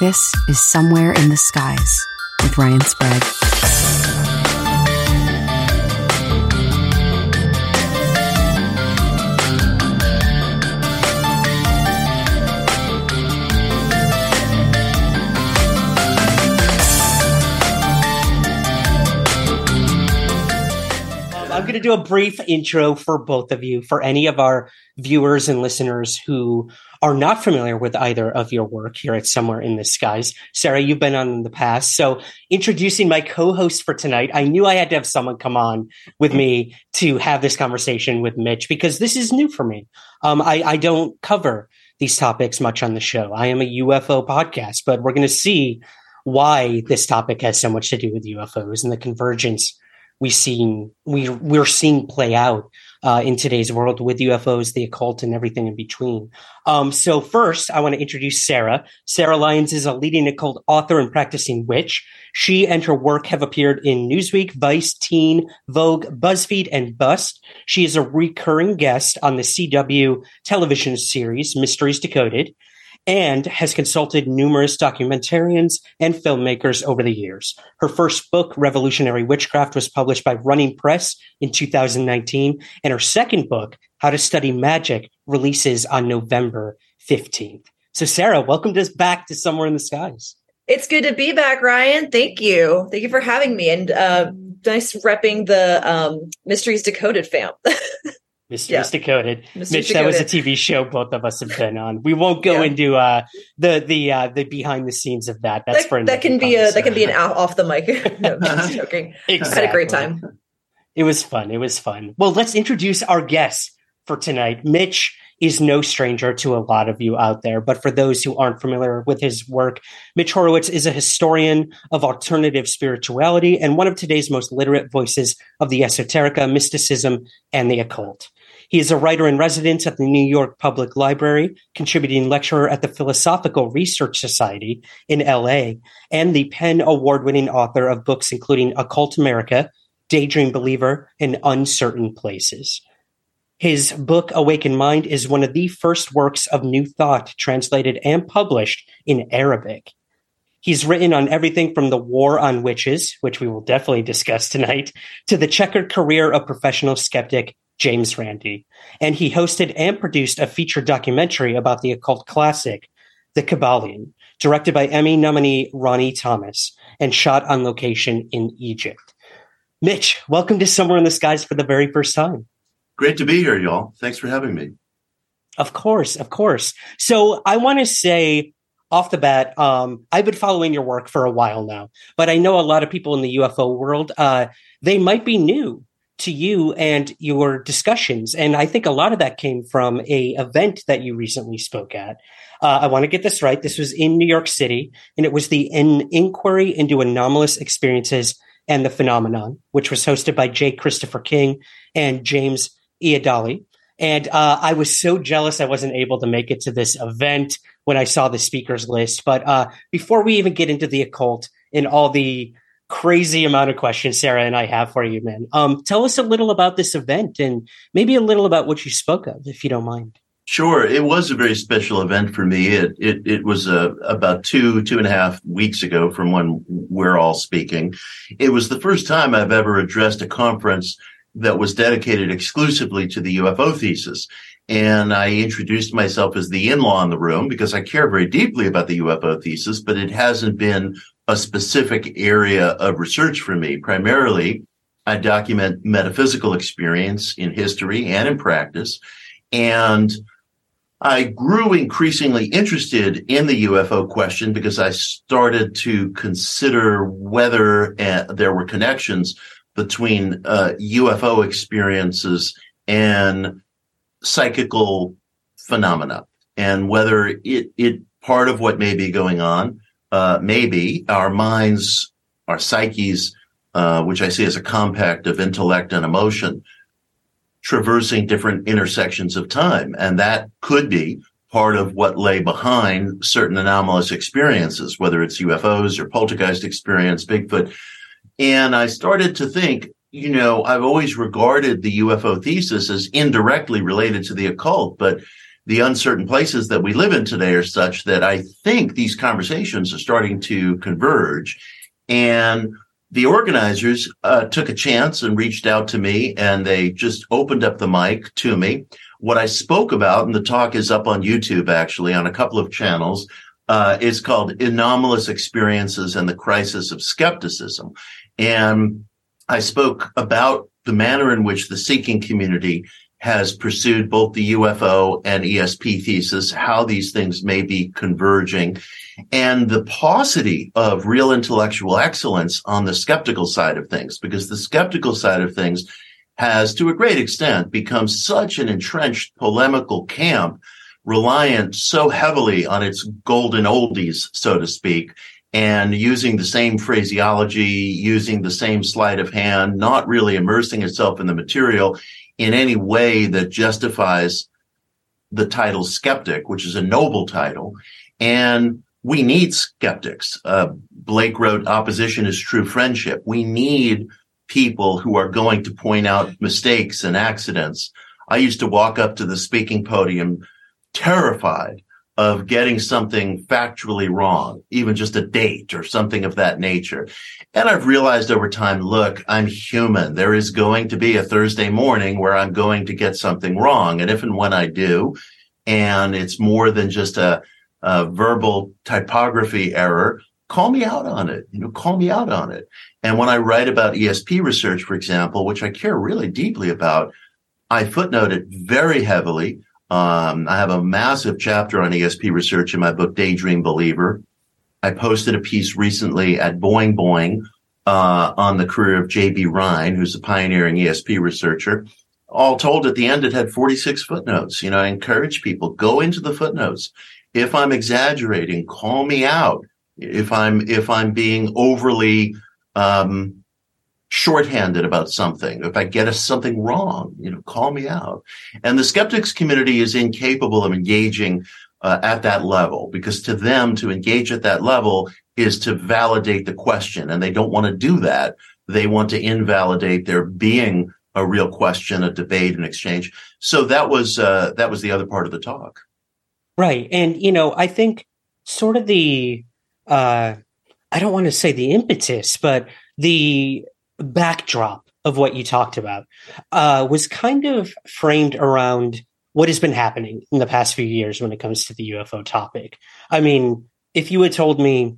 This is Somewhere in the Skies with Ryan Sprague. Um, I'm going to do a brief intro for both of you, for any of our viewers and listeners who are not familiar with either of your work here at Somewhere in the Skies. Sarah, you've been on in the past. So introducing my co-host for tonight, I knew I had to have someone come on with me to have this conversation with Mitch because this is new for me. Um, I, I don't cover these topics much on the show. I am a UFO podcast, but we're going to see why this topic has so much to do with UFOs and the convergence we seen we we're seeing play out uh, in today's world with UFOs, the occult, and everything in between. Um, so first, I want to introduce Sarah. Sarah Lyons is a leading occult author and practicing witch. She and her work have appeared in Newsweek, Vice, Teen, Vogue, BuzzFeed, and Bust. She is a recurring guest on the CW television series Mysteries Decoded and has consulted numerous documentarians and filmmakers over the years. Her first book, Revolutionary Witchcraft, was published by Running Press in 2019, and her second book, How to Study Magic, releases on November 15th. So, Sarah, welcome to back to Somewhere in the Skies. It's good to be back, Ryan. Thank you. Thank you for having me. And uh, nice repping the um, Mysteries Decoded fam. Mysteries yeah. Decoded. Mysteries Mitch, Decoded. that was a TV show both of us have been on. We won't go yeah. into uh, the the uh, the behind the scenes of that. That's that, for that can be a that can be an off the mic. no, just joking. Exactly. I had a great time. It was fun. It was fun. Well, let's introduce our guest for tonight. Mitch is no stranger to a lot of you out there, but for those who aren't familiar with his work, Mitch Horowitz is a historian of alternative spirituality and one of today's most literate voices of the esoterica, mysticism, and the occult. He is a writer in residence at the New York Public Library, contributing lecturer at the Philosophical Research Society in LA, and the PEN Award winning author of books including Occult America, Daydream Believer, and Uncertain Places. His book, Awakened Mind, is one of the first works of New Thought translated and published in Arabic. He's written on everything from the war on witches, which we will definitely discuss tonight, to the checkered career of professional skeptic James Randi. And he hosted and produced a feature documentary about the occult classic, The Kybalion, directed by Emmy nominee Ronni Thomas and shot on location in Egypt. Mitch, welcome to Somewhere in the Skies for the very first time. Great to be here, y'all. Thanks for having me. Of course, of course. So I want to say off the bat, um, I've been following your work for a while now, but I know a lot of people in the UFO world, uh, they might be new to you and your discussions. And I think a lot of that came from a event that you recently spoke at. Uh, I want to get this right. This was in New York City, and it was the An Inquiry into Anomalous Experiences and the Phenomenon, which was hosted by J. Christopher King and James Iandoli. And uh, I was so jealous I wasn't able to make it to this event when I saw the speakers list. But uh, before we even get into the occult and all the crazy amount of questions Sarah and I have for you, man. Um, tell us a little about this event and maybe a little about what you spoke of, if you don't mind. Sure, it was a very special event for me. It it, it was uh, about two two and a half weeks ago from when we're all speaking. It was the first time I've ever addressed a conference that was dedicated exclusively to the UFO thesis. And I introduced myself as the in-law in the room because I care very deeply about the UFO thesis, but it hasn't been a specific area of research for me. Primarily, I document metaphysical experience in history and in practice. And I grew increasingly interested in the UFO question because I started to consider whether uh, there were connections between uh, UFO experiences and psychical phenomena and whether it, it part of what may be going on, uh, maybe our minds, our psyches, uh, which I see as a compact of intellect and emotion, traversing different intersections of time. And that could be part of what lay behind certain anomalous experiences, whether it's UFOs or poltergeist experience, Bigfoot. And I started to think, you know, I've always regarded the UFO thesis as indirectly related to the occult, but the uncertain places that we live in today are such that I think these conversations are starting to converge. And the organizers uh, took a chance and reached out to me and they just opened up the mic to me. What I spoke about, and the talk is up on YouTube actually on a couple of channels, uh, is called Anomalous Experiences and the Crisis of Skepticism. And I spoke about the manner in which the seeking community has pursued both the UFO and ESP thesis, how these things may be converging, and the paucity of real intellectual excellence on the skeptical side of things, because the skeptical side of things has, to a great extent, become such an entrenched polemical camp, reliant so heavily on its golden oldies, so to speak, and using the same phraseology, using the same sleight of hand, not really immersing itself in the material in any way that justifies the title skeptic, which is a noble title. And we need skeptics. Uh, Blake wrote, opposition is true friendship. We need people who are going to point out mistakes and accidents. I used to walk up to the speaking podium terrified of getting something factually wrong, even just a date or something of that nature. And I've realized over time, look, I'm human. There is going to be a Thursday morning where I'm going to get something wrong. And if and when I do, and it's more than just a, a verbal typography error, call me out on it. You know, call me out on it. And when I write about ESP research, for example, which I care really deeply about, I footnote it very heavily um, I have a massive chapter on ESP research in my book, Daydream Believer. I posted a piece recently at Boing Boing uh, on the career of J.B. Rhine, who's a pioneering ESP researcher. All told, at the end, it had 46 footnotes. You know, I encourage people go into the footnotes. If I'm exaggerating, call me out. If I'm if I'm being overly um, shorthanded about something, if I get something wrong, you know, call me out. And the skeptics community is incapable of engaging uh, at that level because to them to engage at that level is to validate the question and they don't want to do that. They want to invalidate there being a real question, a debate, an exchange. So that was, uh, that was the other part of the talk. Right. And, you know, I think sort of the, uh, I don't want to say the impetus, but the backdrop of what you talked about uh, was kind of framed around what has been happening in the past few years when it comes to the UFO topic. I mean, if you had told me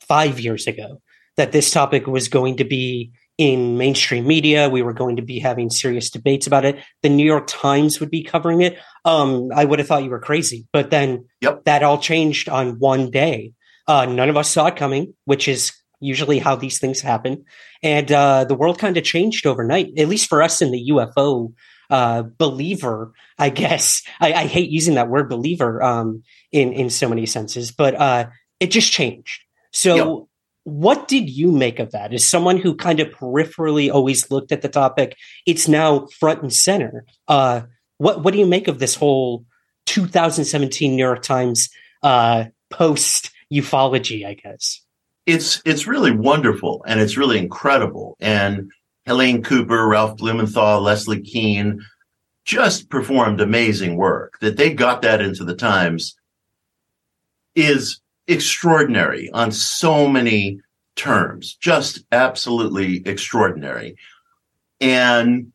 five years ago that this topic was going to be in mainstream media, we were going to be having serious debates about it, the New York Times would be covering it, um, I would have thought you were crazy. But then yep. that all changed on one day. Uh, none of us saw it coming, which is usually how these things happen. And uh, the world kind of changed overnight, at least for us in the UFO uh, believer, I guess. I, I, hate using that word believer um, in, in so many senses, but uh, it just changed. So, yep. what did you make of that? As someone who kind of peripherally always looked at the topic, it's now front and center. Uh, what, what do you make of this whole 2017 New York Times uh, post ufology, I guess? It's it's really wonderful and it's really incredible. And Helene Cooper, Ralph Blumenthal, Leslie Kean just performed amazing work. That they got that into the Times is extraordinary on so many terms, just absolutely extraordinary. And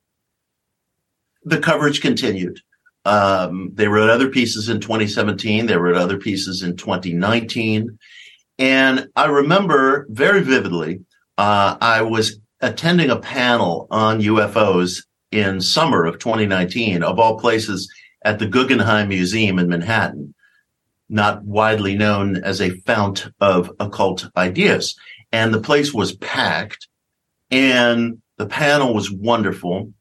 the coverage continued. Um, they wrote other pieces in 2017. They wrote other pieces in 2019. And I remember very vividly, uh, I was attending a panel on UFOs in summer of 2019, of all places at the Guggenheim Museum in Manhattan, not widely known as a fount of occult ideas. And the place was packed and the panel was wonderful.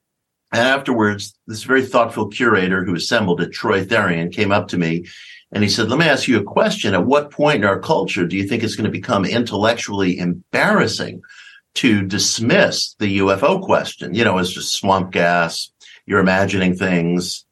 And afterwards, this very thoughtful curator who assembled it, Troy Therrien, came up to me and he said, let me ask you a question. At what point in our culture do you think it's going to become intellectually embarrassing to dismiss the UFO question? You know, it's just swamp gas. You're imagining things.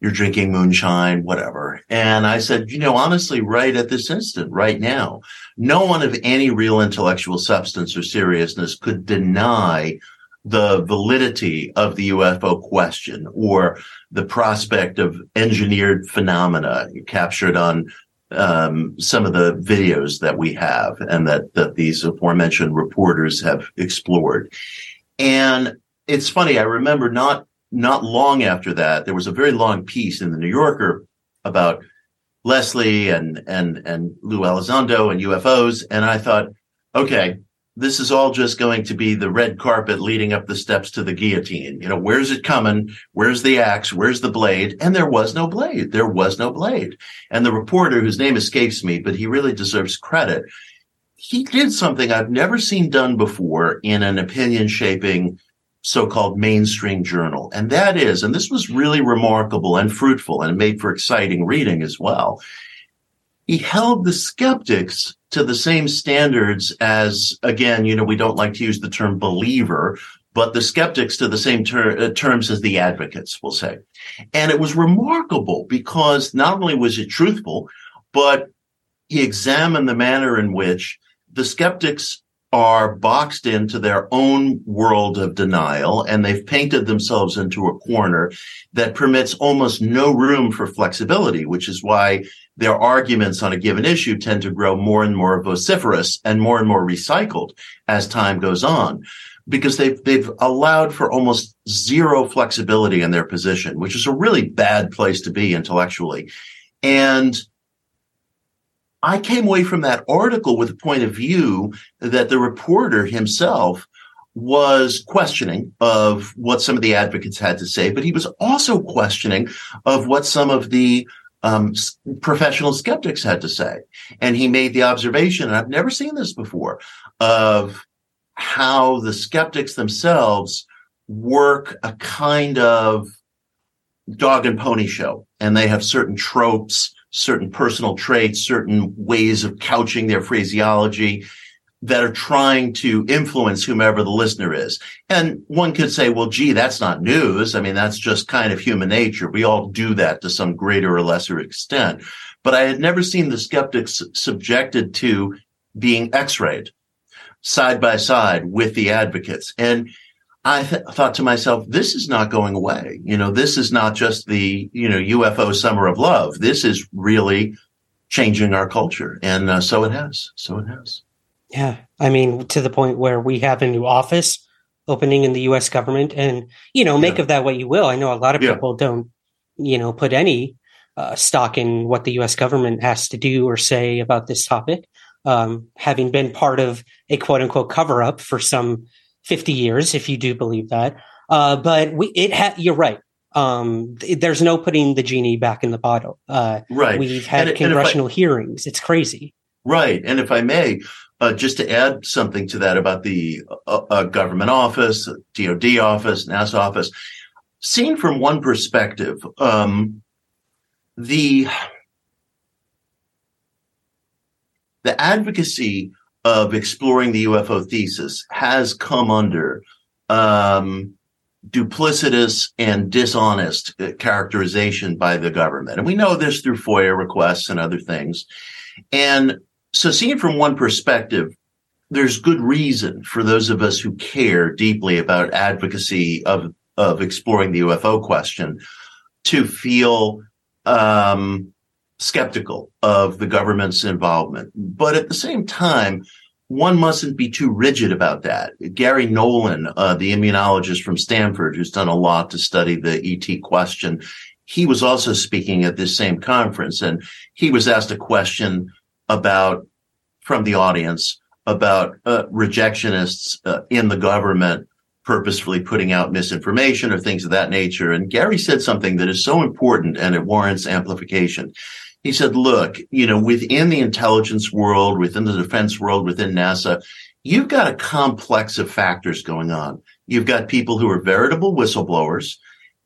You're drinking moonshine, whatever. And I said, you know, honestly, right at this instant, right now, no one of any real intellectual substance or seriousness could deny the validity of the UFO question or the prospect of engineered phenomena captured on um, some of the videos that we have and that, that these aforementioned reporters have explored. And it's funny. I remember not, not long after that, there was a very long piece in the New Yorker about Leslie and, and, and Lou Elizondo and UFOs. And I thought, okay, this is all just going to be the red carpet leading up the steps to the guillotine. You know, where's it coming? Where's the axe? Where's the blade? And there was no blade. There was no blade. And the reporter, whose name escapes me, but he really deserves credit. He did something I've never seen done before in an opinion shaping so-called mainstream journal. And that is, and this was really remarkable and fruitful and made for exciting reading as well. He held the skeptics to the same standards as, again, you know, we don't like to use the term believer, but the skeptics to the same ter- uh, terms as the advocates, we'll say. And it was remarkable because not only was it truthful, but he examined the manner in which the skeptics are boxed into their own world of denial and they've painted themselves into a corner that permits almost no room for flexibility, which is why their arguments on a given issue tend to grow more and more vociferous and more and more recycled as time goes on because they've they've allowed for almost zero flexibility in their position, which is a really bad place to be intellectually. And I came away from that article with a point of view that the reporter himself was questioning of what some of the advocates had to say, but he was also questioning of what some of the um, professional skeptics had to say. And he made the observation, and I've never seen this before, of how the skeptics themselves work a kind of dog and pony show. And they have certain tropes, certain personal traits, certain ways of couching their phraseology that are trying to influence whomever the listener is. And one could say, well, gee, that's not news. I mean, that's just kind of human nature. We all do that to some greater or lesser extent. But I had never seen the skeptics subjected to being x-rayed side by side with the advocates. And I th- thought to myself, this is not going away. You know, this is not just the, you know, UFO summer of love. This is really changing our culture. And uh, so it has. So it has. Yeah. I mean, to the point where we have a new office opening in the US government and, you know, make yeah. of that what you will. I know a lot of yeah. people don't, you know, put any uh, stock in what the US government has to do or say about this topic. Um, having been part of a quote unquote cover up for some 50 years, if you do believe that. Uh, but we, it had, you're right. Um, there's no putting the genie back in the bottle. Uh, right. We've had and, congressional and I, hearings. It's crazy. Right. And if I may, uh, just to add something to that about the uh, uh government office, DOD office, NASA office, seen from one perspective, um, the the advocacy of exploring the UFO thesis has come under um, duplicitous and dishonest uh, characterization by the government. And we know this through FOIA requests and other things. And so seeing from one perspective, there's good reason for those of us who care deeply about advocacy of, of exploring the UFO question to feel, um, skeptical of the government's involvement. But at the same time, one mustn't be too rigid about that. Garry Nolan, uh, the immunologist from Stanford, who's done a lot to study the ET question, he was also speaking at this same conference and he was asked a question about from the audience about uh, rejectionists uh, in the government purposefully putting out misinformation or things of that nature. And Garry said something that is so important and it warrants amplification. He said, look, you know, within the intelligence world, within the defense world, within NASA, you've got a complex of factors going on. You've got people who are veritable whistleblowers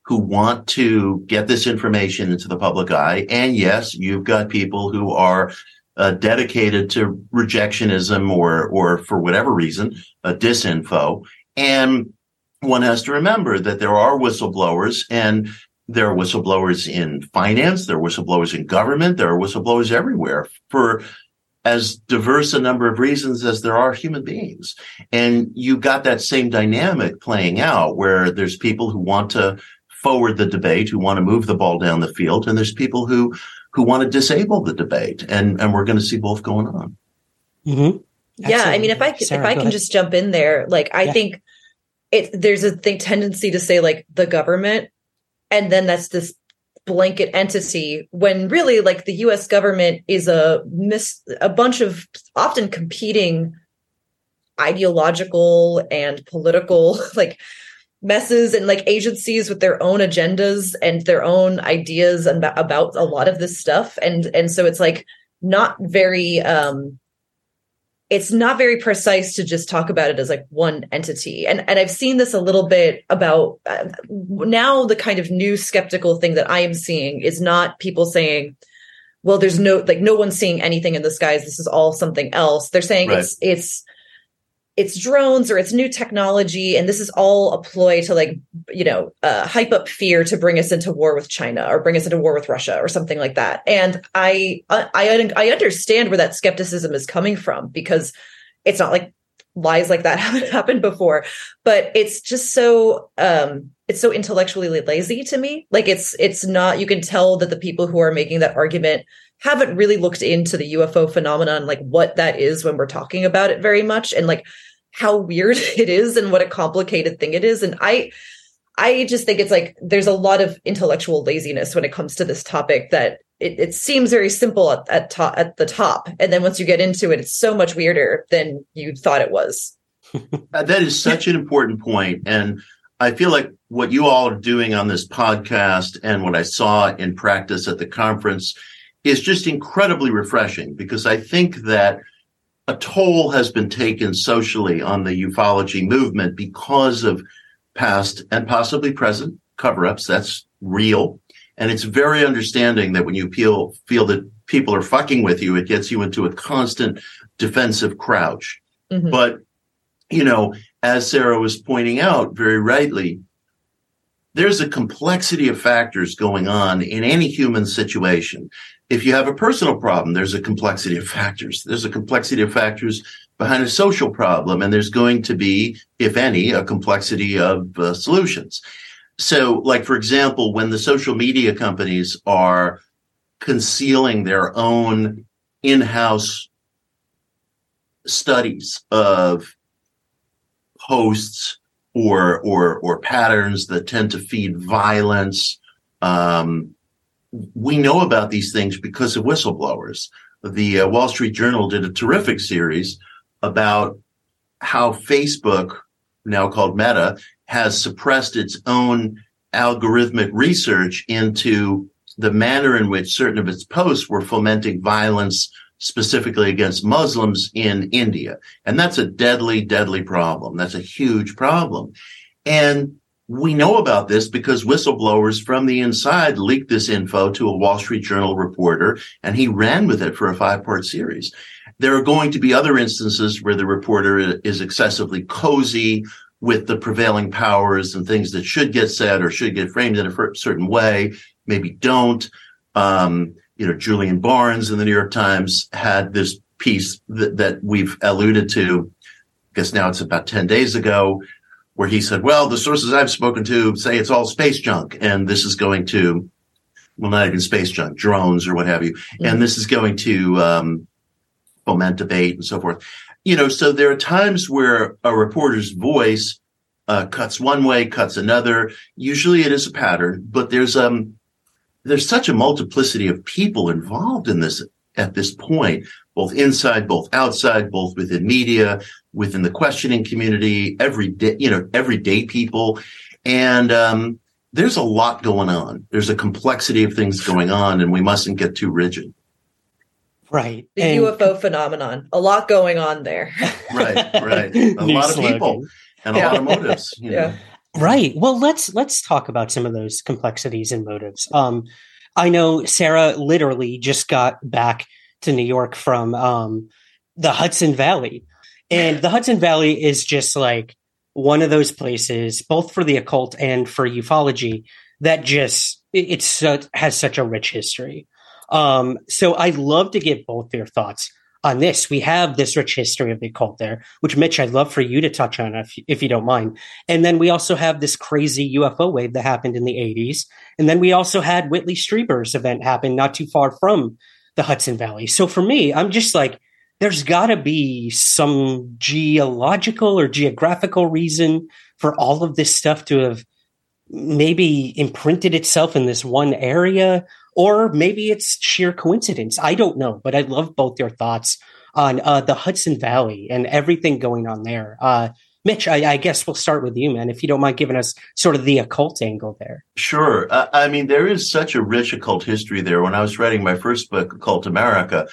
who want to get this information into the public eye. And yes, you've got people who are uh, dedicated to rejectionism or, or for whatever reason, a disinfo. And one has to remember that there are whistleblowers and there are whistleblowers in finance. There are whistleblowers in government. There are whistleblowers everywhere for as diverse a number of reasons as there are human beings. And you got that same dynamic playing out where there's people who want to forward the debate, who want to move the ball down the field, and there's people who who want to disable the debate, and and we're going to see both going on. Mm-hmm. Yeah, I mean, if I Sarah, if I can ahead. just jump in there, like I yeah. think it there's a thing, tendency to say like the government, and then that's this blanket entity when really like the US government is a mis a bunch of often competing ideological and political like messes and like agencies with their own agendas and their own ideas about, about a lot of this stuff. And and so it's like not very um it's not very precise to just talk about it as like one entity. And and i've seen this a little bit about uh, now the kind of new skeptical thing that i am seeing is not people saying well there's no like no one's seeing anything in the skies. This is all something else. They're saying right. it's it's it's drones or it's new technology and this is all a ploy to like you know uh, hype up fear to bring us into war with china or bring us into war with russia or something like that. And i i i understand where that skepticism is coming from because it's not like lies like that haven't happened before but it's just so um it's so intellectually lazy to me. Like it's it's not you can tell that the people who are making that argument haven't really looked into the UFO phenomenon, like what that is when we're talking about it very much, and like how weird it is and what a complicated thing it is. And I, I just think it's like there's a lot of intellectual laziness when it comes to this topic that it, it seems very simple at, at, to- at the top, and then once you get into it, it's so much weirder than you thought it was. Uh, that is such an important point, and I feel like what you all are doing on this podcast and what I saw in practice at the conference is just incredibly refreshing because I think that a toll has been taken socially on the ufology movement because of past and possibly present cover-ups. That's real. And it's very understanding that when you feel, feel that people are fucking with you, it gets you into a constant defensive crouch. Mm-hmm. But, you know, as Sarah was pointing out very rightly, there's a complexity of factors going on in any human situation if you have a personal problem, there's a complexity of factors. There's a complexity of factors behind a social problem, and there's going to be, if any, a complexity of uh, solutions. So, like, for example, when the social media companies are concealing their own in-house studies of posts or or or patterns that tend to feed violence, um, we know about these things because of whistleblowers. The uh, Wall Street Journal did a terrific series about how Facebook, now called Meta, has suppressed its own algorithmic research into the manner in which certain of its posts were fomenting violence specifically against Muslims in India. And that's a deadly, deadly problem. That's a huge problem. And we know about this because whistleblowers from the inside leaked this info to a Wall Street Journal reporter, and he ran with it for a five part series. There are going to be other instances where the reporter is excessively cozy with the prevailing powers and things that should get said or should get framed in a certain way, maybe don't. Um, you know, Julian Barnes in the New York Times had this piece that, that we've alluded to. I guess now it's about 10 days ago where he said, well, the sources I've spoken to say it's all space junk and this is going to, well, not even space junk, drones or what have you. Mm-hmm. And this is going to, um, foment debate and so forth. You know, so there are times where a reporter's voice, uh, cuts one way, cuts another. Usually it is a pattern, but there's, um, there's such a multiplicity of people involved in this at this point both inside, both outside, both within media, within the questioning community, every day, you know, everyday people. And, um, there's a lot going on. There's a complexity of things going on and we mustn't get too rigid. Right. The And- UFO phenomenon. A lot going on there. Right, right. A New lot of people and a Yeah. lot of motives. you know. Yeah. Right. Well, let's let's talk about some of those complexities and motives. Um, I know Sarah literally just got back to New York from um, the Hudson Valley, and the Hudson Valley is just like one of those places, both for the occult and for ufology, that just it- it's so, has such a rich history. Um, so I'd love to get both your thoughts on this. We have this rich history of the occult there, which Mitch, I'd love for you to touch on if if you don't mind. And then we also have this crazy UFO wave that happened in the 80s. And then we also had Whitley Strieber's event happen not too far from the Hudson Valley. So for me, I'm just like, there's got to be some geological or geographical reason for all of this stuff to have maybe imprinted itself in this one area, or maybe it's sheer coincidence. I don't know, but I'd love both your thoughts on uh, the Hudson Valley and everything going on there. Uh, Mitch, I, I guess we'll start with you, man, if you don't mind giving us sort of the occult angle there. Sure. Uh, I mean, there is such a rich occult history there. When I was writing my first book, Occult America,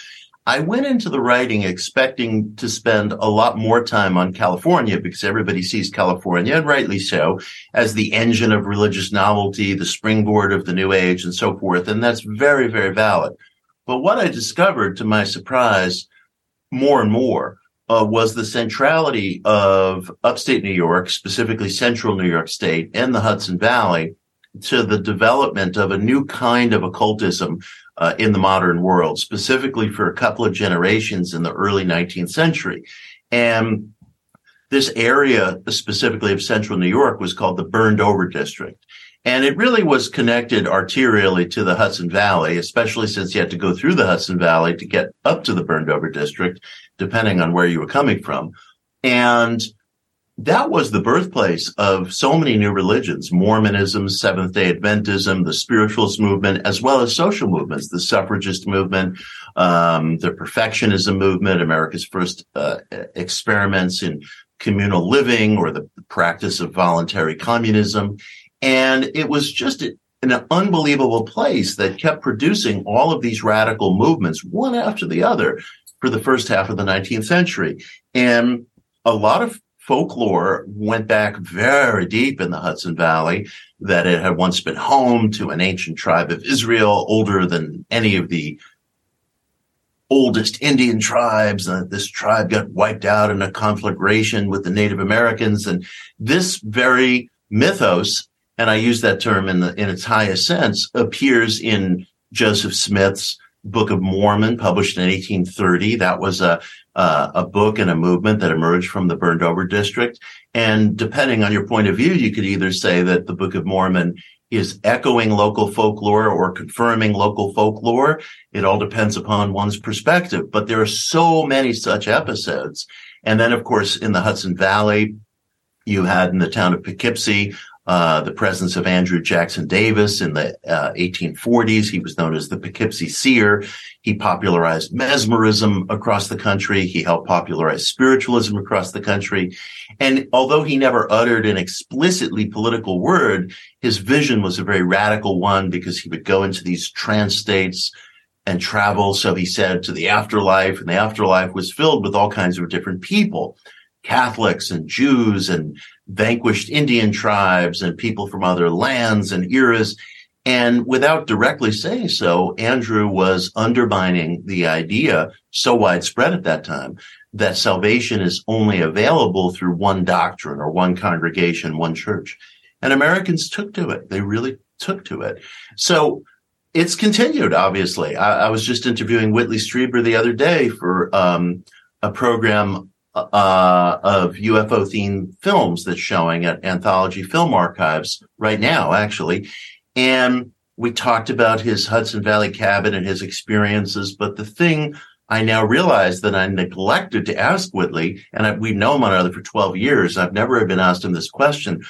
I went into the writing expecting to spend a lot more time on California because everybody sees California, and rightly so, as the engine of religious novelty, the springboard of the new age, and so forth. And that's very, very valid. But what I discovered to my surprise more and more uh, was the centrality of upstate New York, specifically central New York State and the Hudson Valley to the development of a new kind of occultism uh, in the modern world, specifically for a couple of generations in the early 19th century. And this area, specifically of central New York, was called the burned over district. And it really was connected arterially to the Hudson Valley, especially since you had to go through the Hudson Valley to get up to the burned over district, depending on where you were coming from. And that was the birthplace of so many new religions, Mormonism, Seventh day Adventism, the spiritualist movement, as well as social movements, the suffragist movement, um, the perfectionism movement, America's first uh, experiments in communal living or the practice of voluntary communism. And it was just an unbelievable place that kept producing all of these radical movements, one after the other, for the first half of the 19th century. And a lot of folklore went back very deep in the Hudson Valley, that it had once been home to an ancient tribe of Israel, older than any of the oldest Indian tribes, and this tribe got wiped out in a conflagration with the Native Americans. And this very mythos, and I use that term in the in its highest sense, appears in Joseph Smith's Book of Mormon, published in 1830. That was a uh, a book and a movement that emerged from the burned over district. And depending on your point of view, you could either say that the Book of Mormon is echoing local folklore or confirming local folklore. It all depends upon one's perspective. But there are so many such episodes. And then, of course, in the Hudson Valley, you had in the town of Poughkeepsie, uh, the presence of Andrew Jackson Davis in the uh, 1840s. He was known as the Poughkeepsie Seer. He popularized mesmerism across the country. He helped popularize spiritualism across the country. And although he never uttered an explicitly political word, his vision was a very radical one because he would go into these trance states and travel. So he said to the afterlife and the afterlife was filled with all kinds of different people. Catholics and Jews and vanquished Indian tribes and people from other lands and eras. And without directly saying so, Andrew was undermining the idea so widespread at that time that salvation is only available through one doctrine or one congregation, one church. And Americans took to it. They really took to it. So it's continued, obviously. I, I was just interviewing Whitley Strieber the other day for um, a program uh, of UFO themed films that's showing at Anthology Film Archives right now, actually. And we talked about his Hudson Valley cabin and his experiences. But the thing I now realize that I neglected to ask Whitley, and I, we've known one another for 12 years. I've never been asked him this question.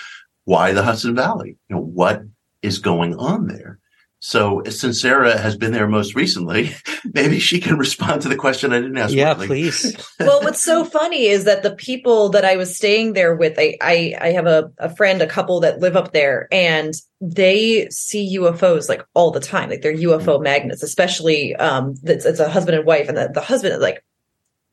Why the Hudson Valley? You know, what is going on there? So since Sarah has been there most recently, maybe she can respond to the question I didn't ask. Yeah, please. well, what's so funny is that the people that I was staying there with, I I, I have a, a friend, a couple that live up there, and they see UFOs like all the time. Like they're UFO magnets, especially um it's, it's a husband and wife, and the, the husband like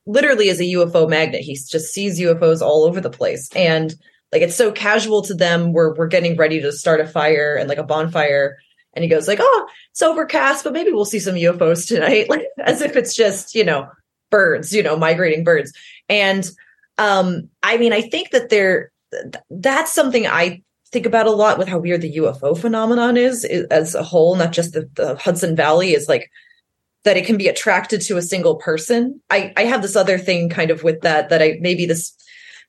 literally is a UFO magnet. He just sees UFOs all over the place. And like it's so casual to them. We're we're getting ready to start a fire and like a bonfire and he goes like, "Oh, it's overcast, but maybe we'll see some UFOs tonight." Like as if it's just, you know, birds, you know, migrating birds. And um I mean, I think that there that's something I think about a lot with how weird the UFO phenomenon is, is as a whole, not just the, the Hudson Valley is like that it can be attracted to a single person. I I have this other thing kind of with that that I maybe this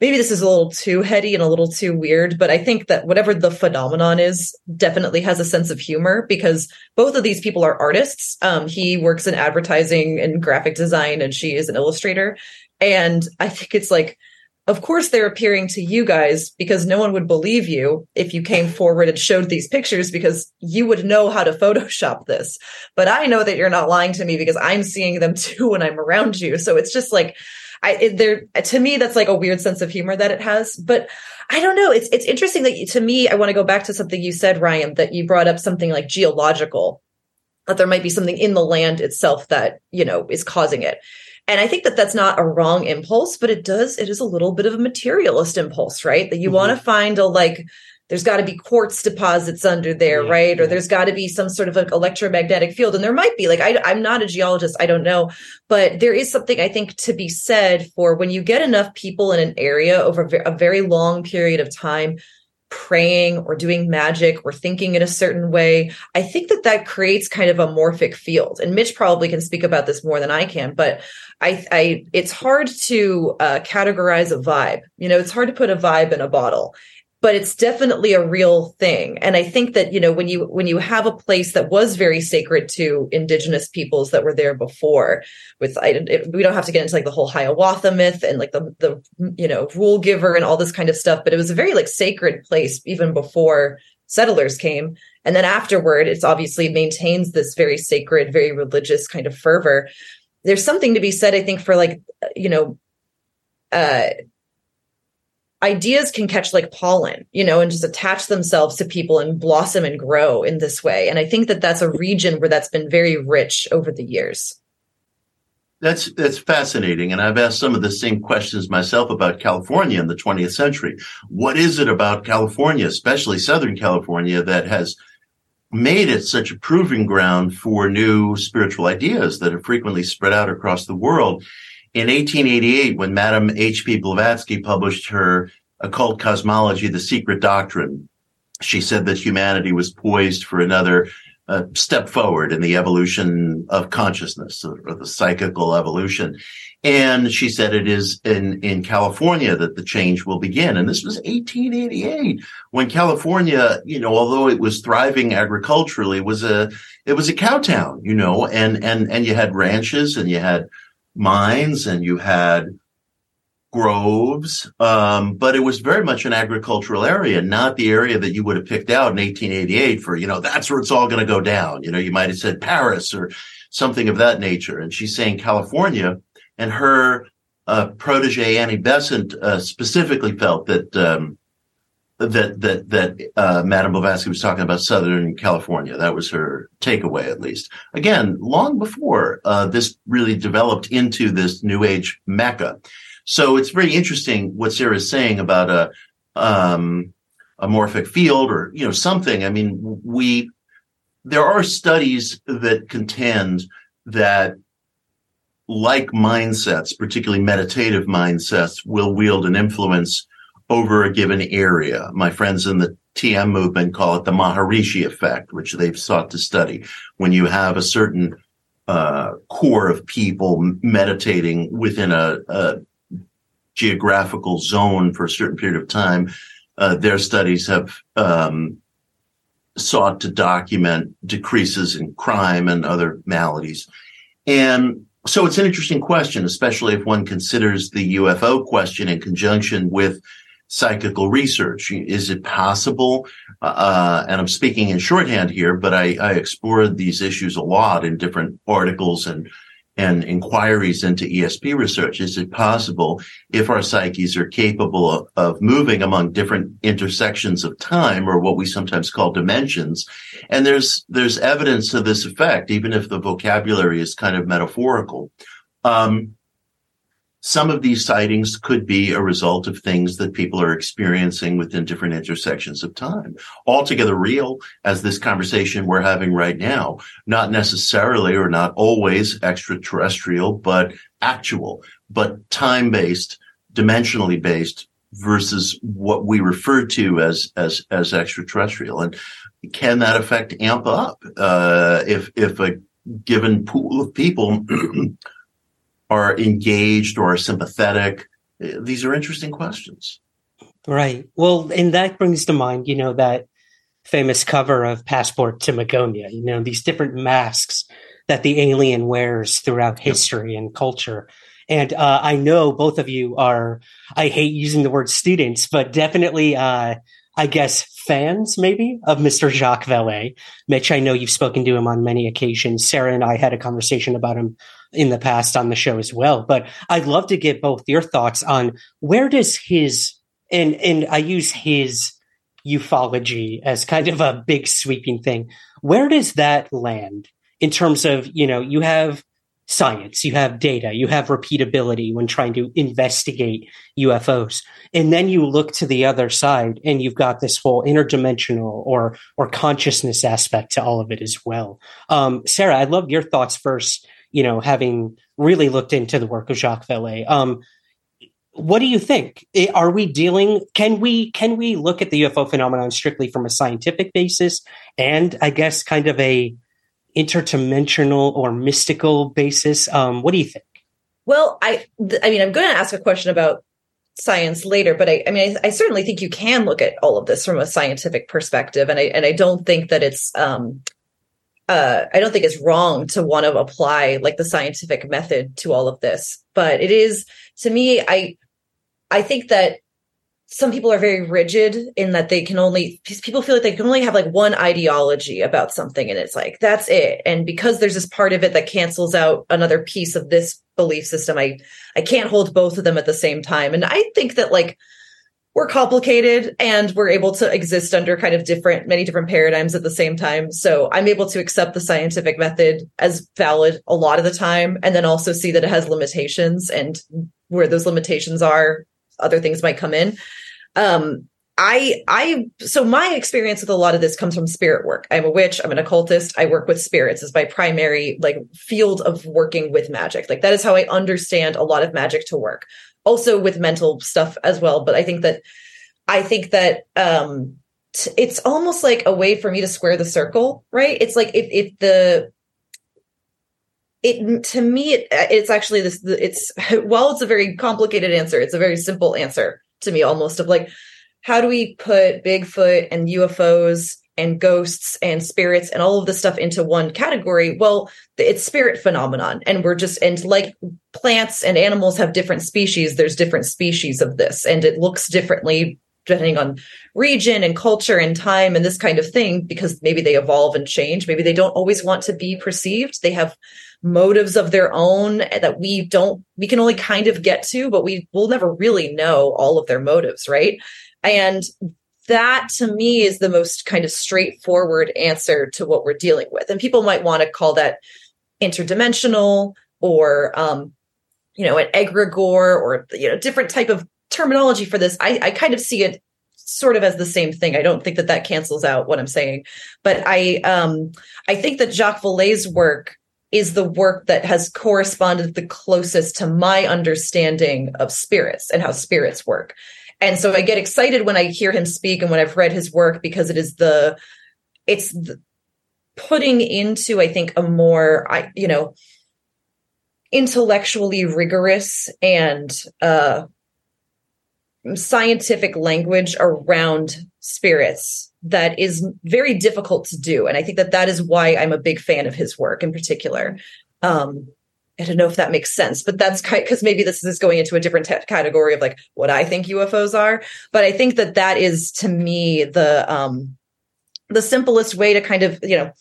maybe this is a little too heady and a little too weird, but I think that whatever the phenomenon is definitely has a sense of humor because both of these people are artists. Um, he works in advertising and graphic design, and she is an illustrator. And I think it's like, of course, they're appearing to you guys because no one would believe you if you came forward and showed these pictures because you would know how to Photoshop this. But I know that you're not lying to me because I'm seeing them too when I'm around you. So it's just like, I it, there to me that's like a weird sense of humor that it has, but I don't know. It's it's interesting that you, to me I want to go back to something you said, Ryan, that you brought up something like geological, that there might be something in the land itself that you know is causing it. And I think that that's not a wrong impulse, but it does, it is a little bit of a materialist impulse, right? That you mm-hmm. want to find a like there's got to be quartz deposits under there, yeah, right? Yeah. Or there's got to be some sort of like electromagnetic field. And there might be, like, I, I'm not a geologist, I don't know, but there is something I think to be said for when you get enough people in an area over a very long period of time praying or doing magic or thinking in a certain way i think that that creates kind of a morphic field and mitch probably can speak about this more than i can but i, I it's hard to uh, categorize a vibe you know it's hard to put a vibe in a bottle but it's definitely a real thing. And i think that you know when you when you have a place that was very sacred to indigenous peoples that were there before with I, it, we don't have to get into like the whole hiawatha myth and like the the you know rule giver and all this kind of stuff but it was a very like sacred place even before settlers came. And then afterward it's obviously maintains this very sacred very religious kind of fervor. There's something to be said i think for like you know uh ideas can catch like pollen, you know, and just attach themselves to people and blossom and grow in this way. And I think that that's a region where that's been very rich over the years. That's that's fascinating, and I've asked some of the same questions myself about California in the 20th century. What is it about California, especially Southern California, that has made it such a proving ground for new spiritual ideas that are frequently spread out across the world? In 1888, when Madame H.P. Blavatsky published her Occult Cosmology, The Secret Doctrine, she said that humanity was poised for another uh, step forward in the evolution of consciousness or, or the psychical evolution. And she said it is in, in California that the change will begin. And this was 1888 when California, you know, although it was thriving agriculturally, was a, it was a cow town, you know, and, and, and you had ranches and you had mines and you had groves, um, but it was very much an agricultural area, not the area that you would have picked out in 1888 for, you know, that's where it's all going to go down. You know, you might have said Paris or something of that nature. And she's saying California and her uh, protege Annie Besant uh, specifically felt that um, that that that uh, Madame Blavatsky was talking about Southern California. That was her takeaway, at least. Again, long before uh, this really developed into this New Age mecca. So it's very interesting what Sarah is saying about a um, a morphic field or you know something. I mean, we there are studies that contend that like mindsets, particularly meditative mindsets, will wield an influence over a given area. My friends in the TM movement call it the Maharishi effect, which they've sought to study. When you have a certain uh, core of people meditating within a, a, geographical zone for a certain period of time, uh, their studies have um, sought to document decreases in crime and other maladies. And so it's an interesting question, especially if one considers the UFO question in conjunction with psychical research. Is it possible? Uh, and I'm speaking in shorthand here, but I, I explored these issues a lot in different articles and and inquiries into ESP research. Is it possible if our psyches are capable of, of, moving among different intersections of time or what we sometimes call dimensions? And there's, there's evidence to this effect, even if the vocabulary is kind of metaphorical. Um, some of these sightings could be a result of things that people are experiencing within different intersections of time. Altogether real as this conversation we're having right now, not necessarily or not always extraterrestrial, but actual, but time based, dimensionally based versus what we refer to as, as, as extraterrestrial. And can that effect amp up, uh, if, if a given pool of people are engaged or are sympathetic? These are interesting questions. Right. Well, and that brings to mind, you know, that famous cover of Passport to Magonia, you know, these different masks that the alien wears throughout history and culture. And uh, I know both of you are, I hate using the word students, but definitely, uh, I guess, fans maybe of Mr. Jacques Vallée. Mitch, I know you've spoken to him on many occasions. Sarah and I had a conversation about him in the past on the show as well. But I'd love to get both your thoughts on where does his and and I use his ufology as kind of a big sweeping thing. Where does that land in terms of, you know, you have science, you have data, you have repeatability when trying to investigate UFOs. And then you look to the other side and you've got this whole interdimensional or or consciousness aspect to all of it as well. Um, Sarah, I'd love your thoughts first you know, having really looked into the work of Jacques Vallée. Um, what do you think? Are we dealing? Can we can we look at the UFO phenomenon strictly from a scientific basis, and I guess kind of a interdimensional or mystical basis? Um, what do you think? Well, I I mean, I'm going to ask a question about science later, but I, I mean, I, I, certainly think you can look at all of this from a scientific perspective, and I and I don't think that it's um, uh, I don't think it's wrong to want to apply like the scientific method to all of this, but it is to me. I I think that some people are very rigid in that they can only people feel like they can only have like one ideology about something and it's like that's it. And because there's this part of it that cancels out another piece of this belief system i i can't hold both of them at the same time. And i think that like we're complicated and we're able to exist under kind of different many different paradigms at the same time. So i'm able to accept the scientific method as valid a lot of the time and then also see that it has limitations and where those limitations are other things might come in um I I so my experience with a lot of this comes from spirit work. I'm a witch, I'm an occultist, I work with spirits as my primary like field of working with magic. Like that is how I understand a lot of magic to work also with mental stuff as well. But I think that I think that um t- it's almost like a way for me to square the circle, right? It's like if if the it to me it, it's actually this it's while it's a very complicated answer, it's a very simple answer to me almost of like how do we put Bigfoot and UFOs and ghosts and spirits and all of this stuff into one category? Well it's spirit phenomenon and we're just and like plants and animals have different species. There's different species of this and it looks differently depending on region and culture and time and this kind of thing because maybe they evolve and change. Maybe they don't always want to be perceived. They have motives of their own that we don't we can only kind of get to but we will never really know all of their motives right and that to me is the most kind of straightforward answer to what we're dealing with. And people might want to call that interdimensional or, um, you know, an egregore or, you know, different type of terminology for this. I, I kind of see it sort of as the same thing. I don't think that that cancels out what I'm saying, but I, um, I think that Jacques Vallée's work is the work that has corresponded the closest to my understanding of spirits and how spirits work. And so I get excited when I hear him speak and when I've read his work because it is the, it's the, putting into, I think, a more, I, you know, intellectually rigorous and uh, scientific language around spirits that is very difficult to do. And I think that that is why I'm a big fan of his work in particular. Um, I don't know if that makes sense, but that's because maybe this is going into a different te- category of like what I think UFOs are. But I think that that is to me the um the simplest way to kind of you know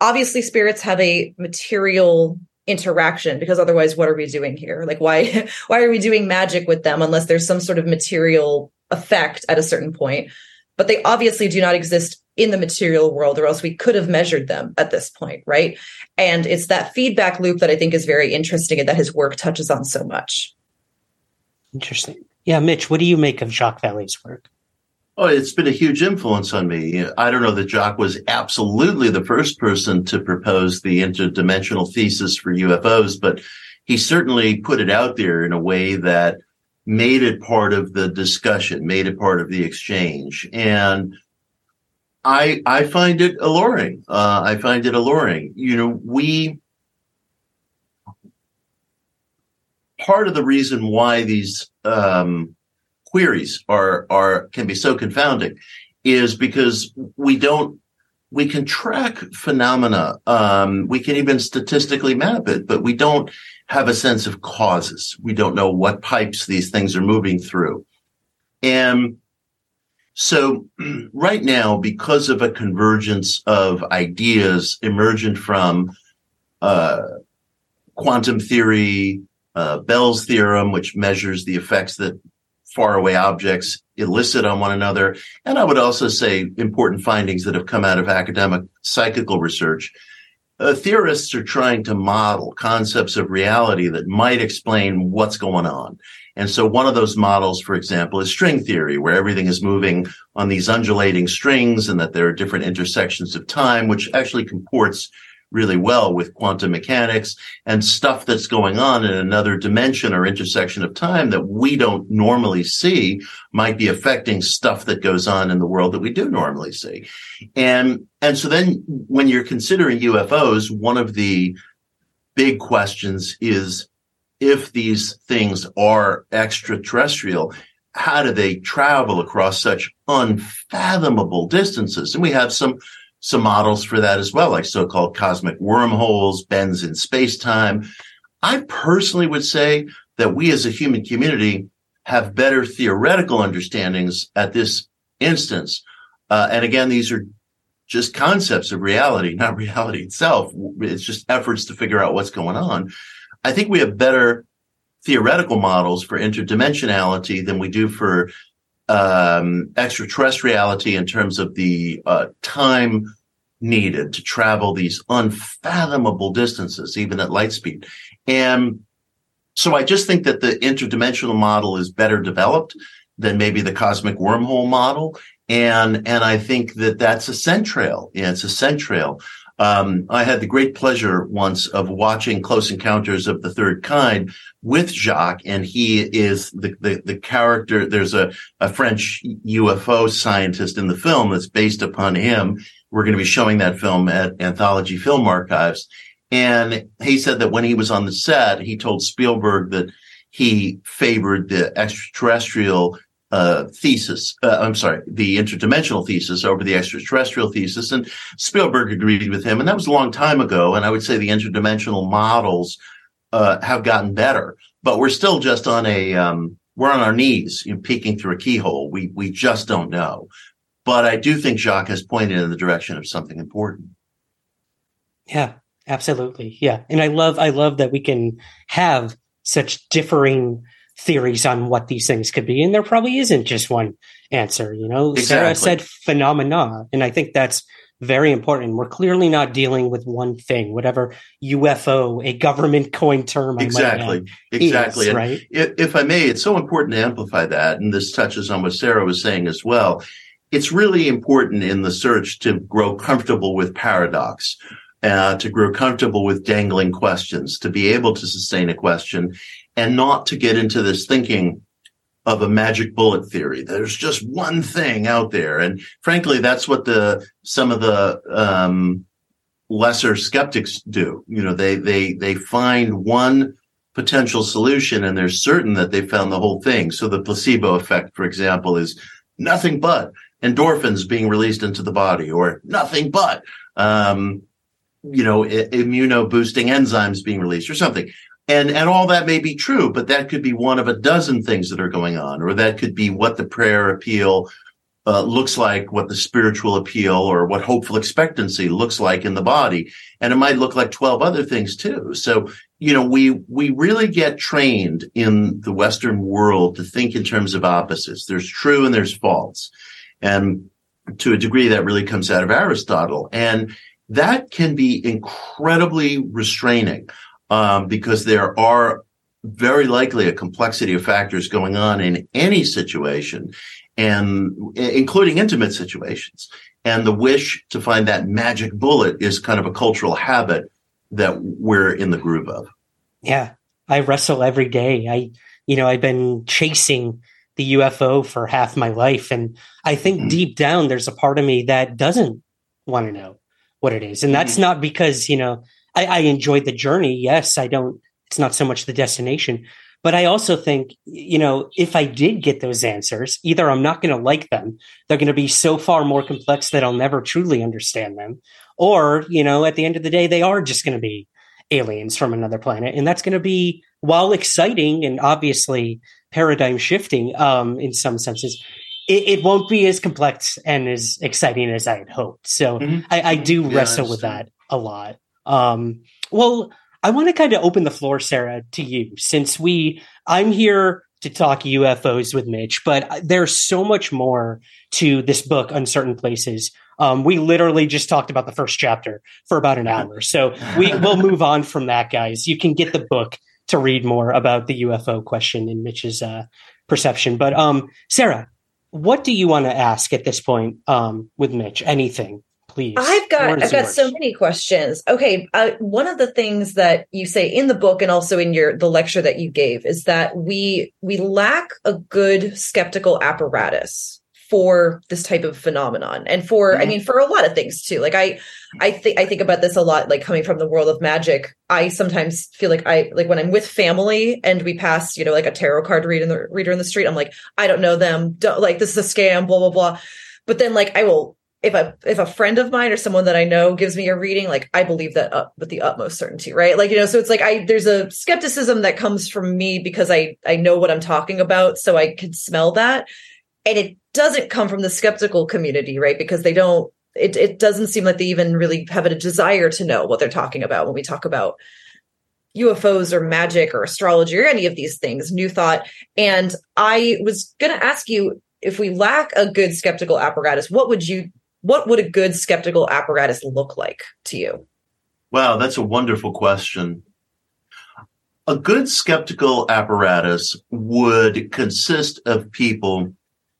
obviously spirits have a material interaction because otherwise what are we doing here like why why are we doing magic with them unless there's some sort of material effect at a certain point but they obviously do not exist in the material world or else we could have measured them at this point right? And it's that feedback loop that i think is very interesting and that his work touches on so much. Interesting. Yeah mitch what do you make of Jacques Vallée's work? Oh, it's been a huge influence on me. I don't know that Jacques was absolutely the first person to propose the interdimensional thesis for UFOs, but he certainly put it out there in a way that made it part of the discussion, made it part of the exchange. And I, I find it alluring. Uh, I find it alluring. You know, we, part of the reason why these, um, queries are are can be so confounding is because we don't we can track phenomena um, we can even statistically map it but we don't have a sense of causes we don't know what pipes these things are moving through and so right now because of a convergence of ideas emergent from uh, quantum theory uh, Bell's theorem, which measures the effects that faraway objects elicit on one another. And I would also say important findings that have come out of academic psychical research. Uh, theorists are trying to model concepts of reality that might explain what's going on. And so one of those models, for example, is string theory, where everything is moving on these undulating strings and that there are different intersections of time, which actually comports really well with quantum mechanics and stuff that's going on in another dimension or intersection of time that we don't normally see might be affecting stuff that goes on in the world that we do normally see. And, and so then when you're considering UFOs, one of the big questions is if these things are extraterrestrial, how do they travel across such unfathomable distances? And we have some some models for that as well, like so-called cosmic wormholes, bends in space-time. I personally would say that we as a human community have better theoretical understandings at this instance. Uh, and again, these are just concepts of reality, not reality itself. It's just efforts to figure out what's going on. I think we have better theoretical models for interdimensionality than we do for um, extraterrestriality in terms of the uh, time needed to travel these unfathomable distances, even at light speed. And so I just think that the interdimensional model is better developed than maybe the cosmic wormhole model. And, and I think that that's a centrail. Yeah, it's a centrail. Um, I had the great pleasure once of watching Close Encounters of the Third Kind with Jacques, and he is the, the, the character. There's a, a French UFO scientist in the film that's based upon him. We're going to be showing that film at Anthology Film Archives. And he said that when he was on the set, he told Spielberg that he favored the extraterrestrial uh, thesis. Uh, I'm sorry, the interdimensional thesis over the extraterrestrial thesis. And Spielberg agreed with him. And that was a long time ago. And I would say the interdimensional models uh, have gotten better, but we're still just on a, um, we're on our knees, you know, peeking through a keyhole. We, we just don't know. But I do think Jacques has pointed in the direction of something important. Yeah, absolutely. Yeah. And I love, I love that we can have such differing theories on what these things could be. And there probably isn't just one answer, you know, exactly. Sarah said phenomena. And I think that's very important. We're clearly not dealing with one thing, whatever UFO, a government coined term. exactly. exactly. Is, right. If, if I may, it's so important to amplify that. And this touches on what Sarah was saying as well. It's really important in the search to grow comfortable with paradox. Uh, to grow comfortable with dangling questions, to be able to sustain a question and not to get into this thinking of a magic bullet theory. There's just one thing out there. And frankly, that's what the, some of the, um, lesser skeptics do. You know, they, they, they find one potential solution and they're certain that they found the whole thing. So the placebo effect, for example, is nothing but endorphins being released into the body or nothing but, um, you know, immuno boosting enzymes being released or something And, and all that may be true, but that could be one of a dozen things that are going on, or that could be what the prayer appeal uh, looks like, what the spiritual appeal or what hopeful expectancy looks like in the body. And it might look like 12 other things too. So, you know, we, we really get trained in the Western world to think in terms of opposites. There's true and there's false. And to a degree that really comes out of Aristotle. And that can be incredibly restraining um, because there are very likely a complexity of factors going on in any situation and including intimate situations. And the wish to find that magic bullet is kind of a cultural habit that we're in the groove of. Yeah. I wrestle every day. I, you know, I've been chasing the UFO for half my life. And I think mm-hmm. deep down, there's a part of me that doesn't want to know what it is. And that's mm-hmm. not because, you know, I, I enjoyed the journey. Yes, I don't, it's not so much the destination. But I also think, you know, if I did get those answers, either I'm not going to like them, they're going to be so far more complex that I'll never truly understand them, or, you know, at the end of the day, they are just going to be aliens from another planet. And that's going to be, while exciting and obviously paradigm shifting um, in some senses, it, it, won't be as complex and as exciting as I had hoped. So mm-hmm. I, I, do yeah, wrestle with that a lot. Um, well, I want to kind of open the floor, Sarah, to you, since we, I'm here to talk UFOs with Mitch, but there's so much more to this book, Uncertain Places. Um, we literally just talked about the first chapter for about an hour. So we will move on from that, guys. You can get the book to read more about the UFO question in Mitch's uh, perception. But um, Sarah, what do you want to ask at this point um, with Mitch? Anything? Please. I've got i've got yours. so many questions. Okay uh, one of the things that you say in the book and also in your the lecture that you gave is that we we lack a good skeptical apparatus for this type of phenomenon and for mm-hmm. i mean for a lot of things too. Like i i think i think about this a lot like coming from the world of magic. I sometimes feel like i like when i'm with family and we pass you know like a tarot card reader in the reader in the street i'm like i don't know them. Don't like this is a scam blah blah blah. But then like i will if a if a friend of mine or someone that I know gives me a reading, like I believe that up with the utmost certainty, right? Like you know, so it's like I there's a skepticism that comes from me because I I know what I'm talking about, so I can smell that, and it doesn't come from the skeptical community, right? Because they don't. It it doesn't seem like they even really have a desire to know what they're talking about when we talk about UFOs or magic or astrology or any of these things, new thought. And I was going to ask you if we lack a good skeptical apparatus, what would you what would a good skeptical apparatus look like to you? Wow, that's a wonderful question. A good skeptical apparatus would consist of people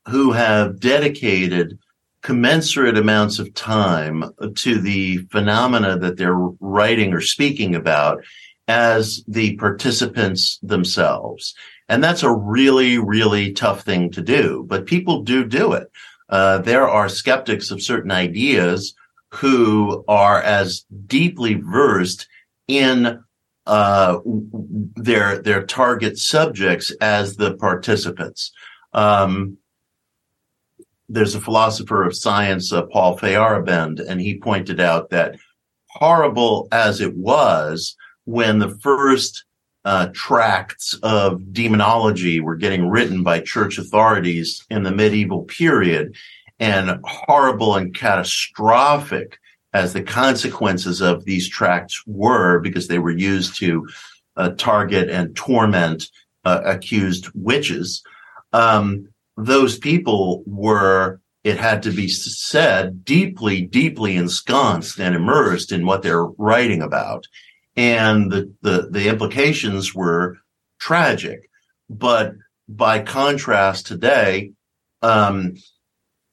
who have dedicated commensurate amounts of time to the phenomena that they're writing or speaking about as the participants themselves. And that's a really, really tough thing to do, but people do do it. Uh, there are skeptics of certain ideas who are as deeply versed in uh, their their target subjects as the participants. Um, there's a philosopher of science, uh, Paul Feyerabend, and he pointed out that horrible as it was when the first uh, tracts of demonology were getting written by church authorities in the medieval period, and horrible and catastrophic as the consequences of these tracts were, because they were used to uh, target and torment uh, accused witches. Um, those people were, it had to be said, deeply, deeply ensconced and immersed in what they're writing about and the, the, the implications were tragic. But by contrast, today, um,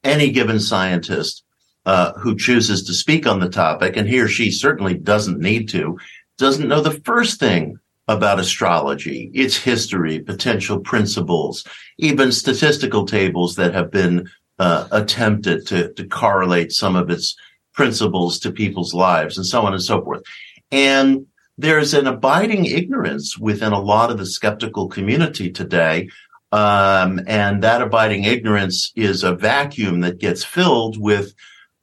any given scientist uh, who chooses to speak on the topic, and he or she certainly doesn't need to, doesn't know the first thing about astrology, its history, potential principles, even statistical tables that have been uh, attempted to, to correlate some of its principles to people's lives, and so on and so forth. And there's an abiding ignorance within a lot of the skeptical community today. Um, and that abiding ignorance is a vacuum that gets filled with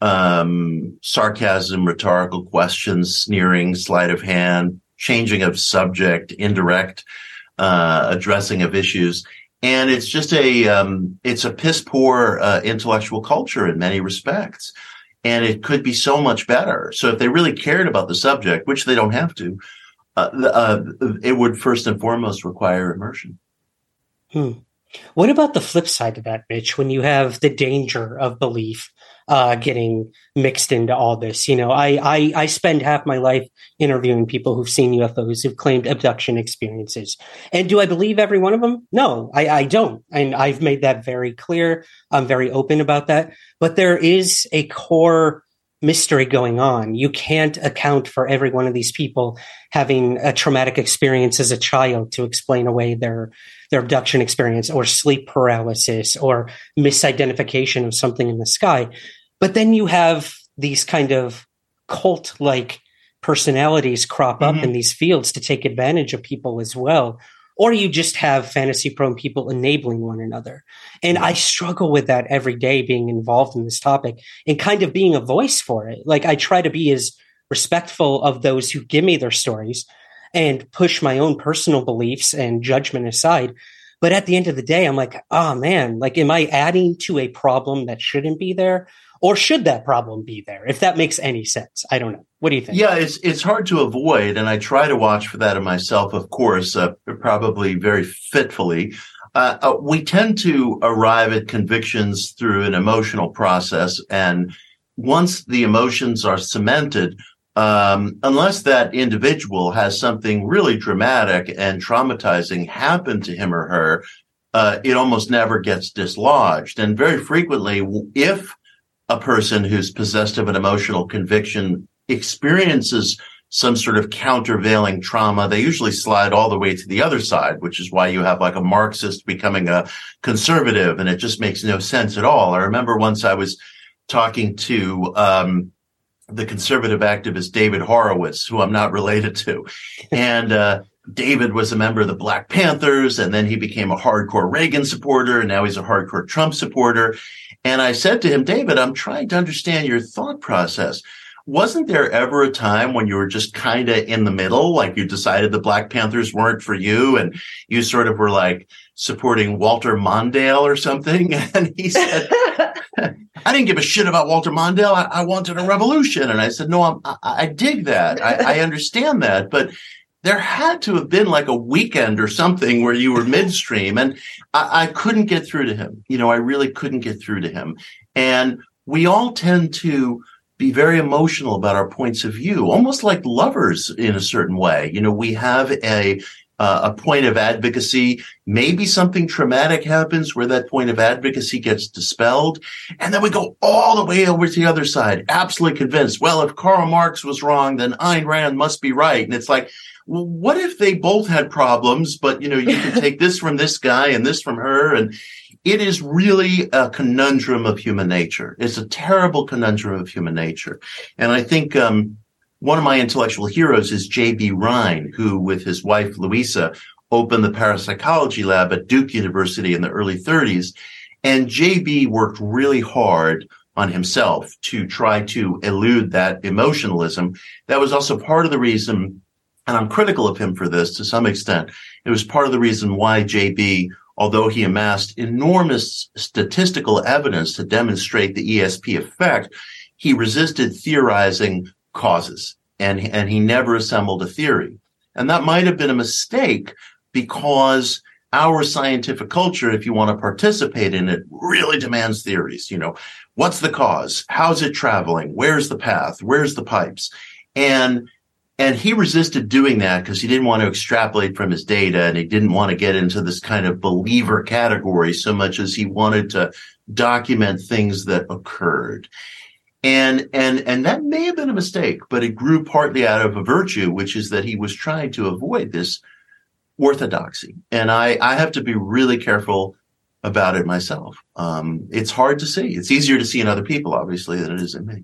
um, sarcasm, rhetorical questions, sneering, sleight of hand, changing of subject, indirect uh, addressing of issues. And it's just a um, it's a piss poor uh, intellectual culture in many respects, and it could be so much better. So if they really cared about the subject, which they don't have to, uh, uh it would first and foremost require immersion. Hmm. What about the flip side of that, Mitch? When you have the danger of belief uh, getting mixed into all this, you know, I, I I spend half my life interviewing people who've seen UFOs, who've claimed abduction experiences, and do I believe every one of them? No, I, I don't, and I've made that very clear. I'm very open about that. But there is a core mystery going on. You can't account for every one of these people having a traumatic experience as a child to explain away their their abduction experience or sleep paralysis or misidentification of something in the sky. But then you have these kind of cult like personalities crop up mm-hmm. in these fields to take advantage of people as well. Or you just have fantasy prone people enabling one another. And I struggle with that every day being involved in this topic and kind of being a voice for it. Like I try to be as respectful of those who give me their stories and push my own personal beliefs and judgment aside. But at the end of the day, I'm like, oh man, like, am I adding to a problem that shouldn't be there? Or should that problem be there? If that makes any sense. I don't know. What do you think? Yeah, it's it's hard to avoid, and I try to watch for that in myself, of course, uh, probably very fitfully. Uh, uh, we tend to arrive at convictions through an emotional process, and once the emotions are cemented, um, unless that individual has something really dramatic and traumatizing happen to him or her, uh, it almost never gets dislodged. And very frequently, if a person who's possessed of an emotional conviction experiences some sort of countervailing trauma, they usually slide all the way to the other side, which is why you have like a Marxist becoming a conservative, and it just makes no sense at all. I remember once I was talking to um, the conservative activist David Horowitz, who I'm not related to. And uh, David was a member of the Black Panthers, and then he became a hardcore Reagan supporter, and now he's a hardcore Trump supporter. And I said to him, David, I'm trying to understand your thought process. Wasn't there ever a time when you were just kind of in the middle, like you decided the Black Panthers weren't for you, and you sort of were like supporting Walter Mondale or something? And he said, I didn't give a shit about Walter Mondale. I, I wanted a revolution. And I said, no, i'm I dig that. I, I understand that. But there had to have been like a weekend or something where you were midstream and I, I, couldn't get through to him. You know, I really couldn't get through to him. And we all tend to be very emotional about our points of view, almost like lovers in a certain way. You know, we have a uh, a point of advocacy. Maybe something traumatic happens where that point of advocacy gets dispelled. And then we go all the way over to the other side, absolutely convinced, well, if Karl Marx was wrong, then Ayn Rand must be right. And it's like, well, what if they both had problems, but you know, you can take this from this guy and this from her. And it is really a conundrum of human nature. It's a terrible conundrum of human nature. And I think, um, one of my intellectual heroes is J.B. Rhine, who with his wife Louisa opened the parapsychology lab at Duke University in the early 30s. And JB worked really hard on himself to try to elude that emotionalism. That was also part of the reason, and I'm critical of him for this to some extent. It was part of the reason why JB, although he amassed enormous statistical evidence to demonstrate the ESP effect, he resisted theorizing causes and, and he never assembled a theory. And that might have been a mistake because our scientific culture, if you want to participate in it, really demands theories. You know, what's the cause? How's it traveling? Where's the path? Where's the pipes? And and he resisted doing that because he didn't want to extrapolate from his data and he didn't want to get into this kind of believer category so much as he wanted to document things that occurred. And, and, and that may have been a mistake, but it grew partly out of a virtue, which is that he was trying to avoid this orthodoxy. And I, I have to be really careful about it myself. Um, it's hard to see. It's easier to see in other people, obviously, than it is in me.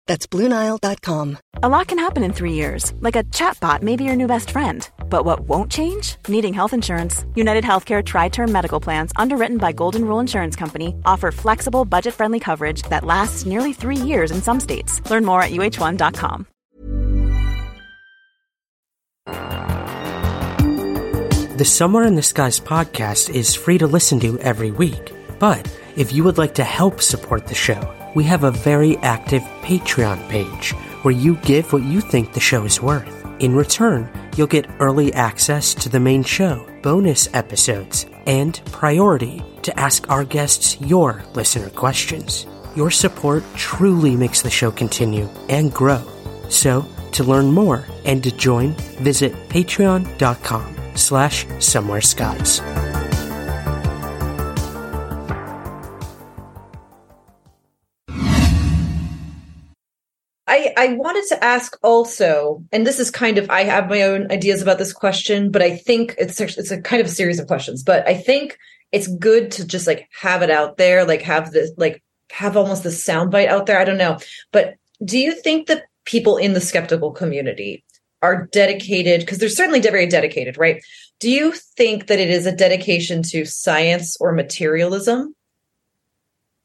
That's BlueNile.com. A lot can happen in three years, like a chatbot may be your new best friend. But what won't change? Needing health insurance. United Healthcare Tri Term Medical Plans, underwritten by Golden Rule Insurance Company, offer flexible, budget friendly coverage that lasts nearly three years in some states. Learn more at uhone.com. The Somewhere in the Skies podcast is free to listen to every week. But if you would like to help support the show, we have a very active Patreon page where you give what you think the show is worth. In return, you'll get early access to the main show, bonus episodes, and priority to ask our guests your listener questions. Your support truly makes the show continue and grow. So, to learn more and to join, visit patreon.com slash somewhere skies. I, I wanted to ask also, and this is kind of I have my own ideas about this question, but I think it's it's a kind of a series of questions. But I think it's good to just like have it out there, like have this like have almost the soundbite out there. I don't know, but do you think that people in the skeptical community are dedicated? Because they're certainly very dedicated, right? Do you think that it is a dedication to science or materialism?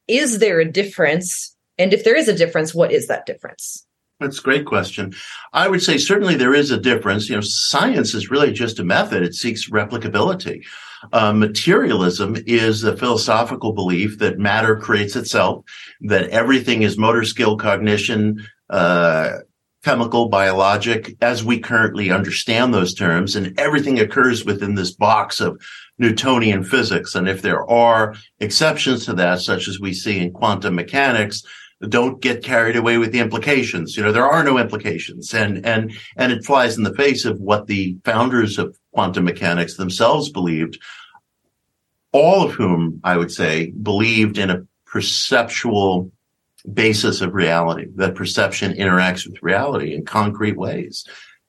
Is there a difference? And if there is a difference, what is that difference? That's a great question. I would say certainly there is a difference. You know, science is really just a method. It seeks replicability. Uh, materialism is a philosophical belief that matter creates itself, that everything is motor skill, cognition, uh, chemical, biologic, as we currently understand those terms, and everything occurs within this box of Newtonian physics. And if there are exceptions to that, such as we see in quantum mechanics, don't get carried away with the implications. You know, there are no implications and, and, and it flies in the face of what the founders of quantum mechanics themselves believed, all of whom I would say believed in a perceptual basis of reality, that perception interacts with reality in concrete ways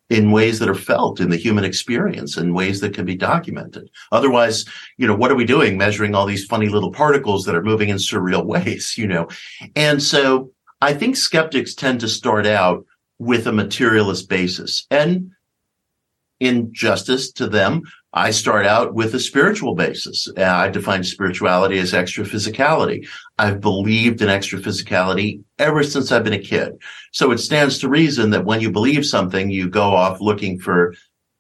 in ways that are felt in the human experience in ways that can be documented. Otherwise, you know, what are we doing measuring all these funny little particles that are moving in surreal ways, you know? And so I think skeptics tend to start out with a materialist basis and in justice to them, I start out with a spiritual basis. Uh, I define spirituality as extra physicality. I've believed in extra physicality ever since I've been a kid. So it stands to reason that when you believe something, you go off looking for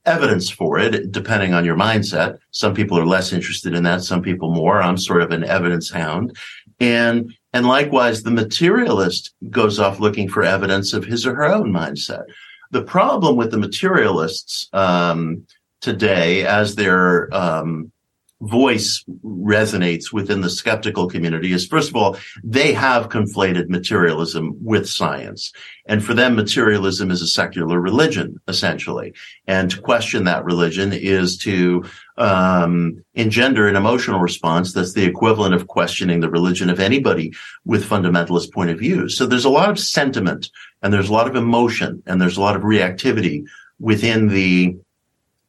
evidence for it, depending on your mindset. Some people are less interested in that. Some people more. I'm sort of an evidence hound. And, and likewise, the materialist goes off looking for evidence of his or her own mindset. The problem with the materialists, um, today as their um, voice resonates within the skeptical community is first of all, they have conflated materialism with science. And for them, materialism is a secular religion, essentially. And to question that religion is to um, engender an emotional response that's the equivalent of questioning the religion of anybody with fundamentalist point of view. So there's a lot of sentiment and there's a lot of emotion and there's a lot of reactivity within the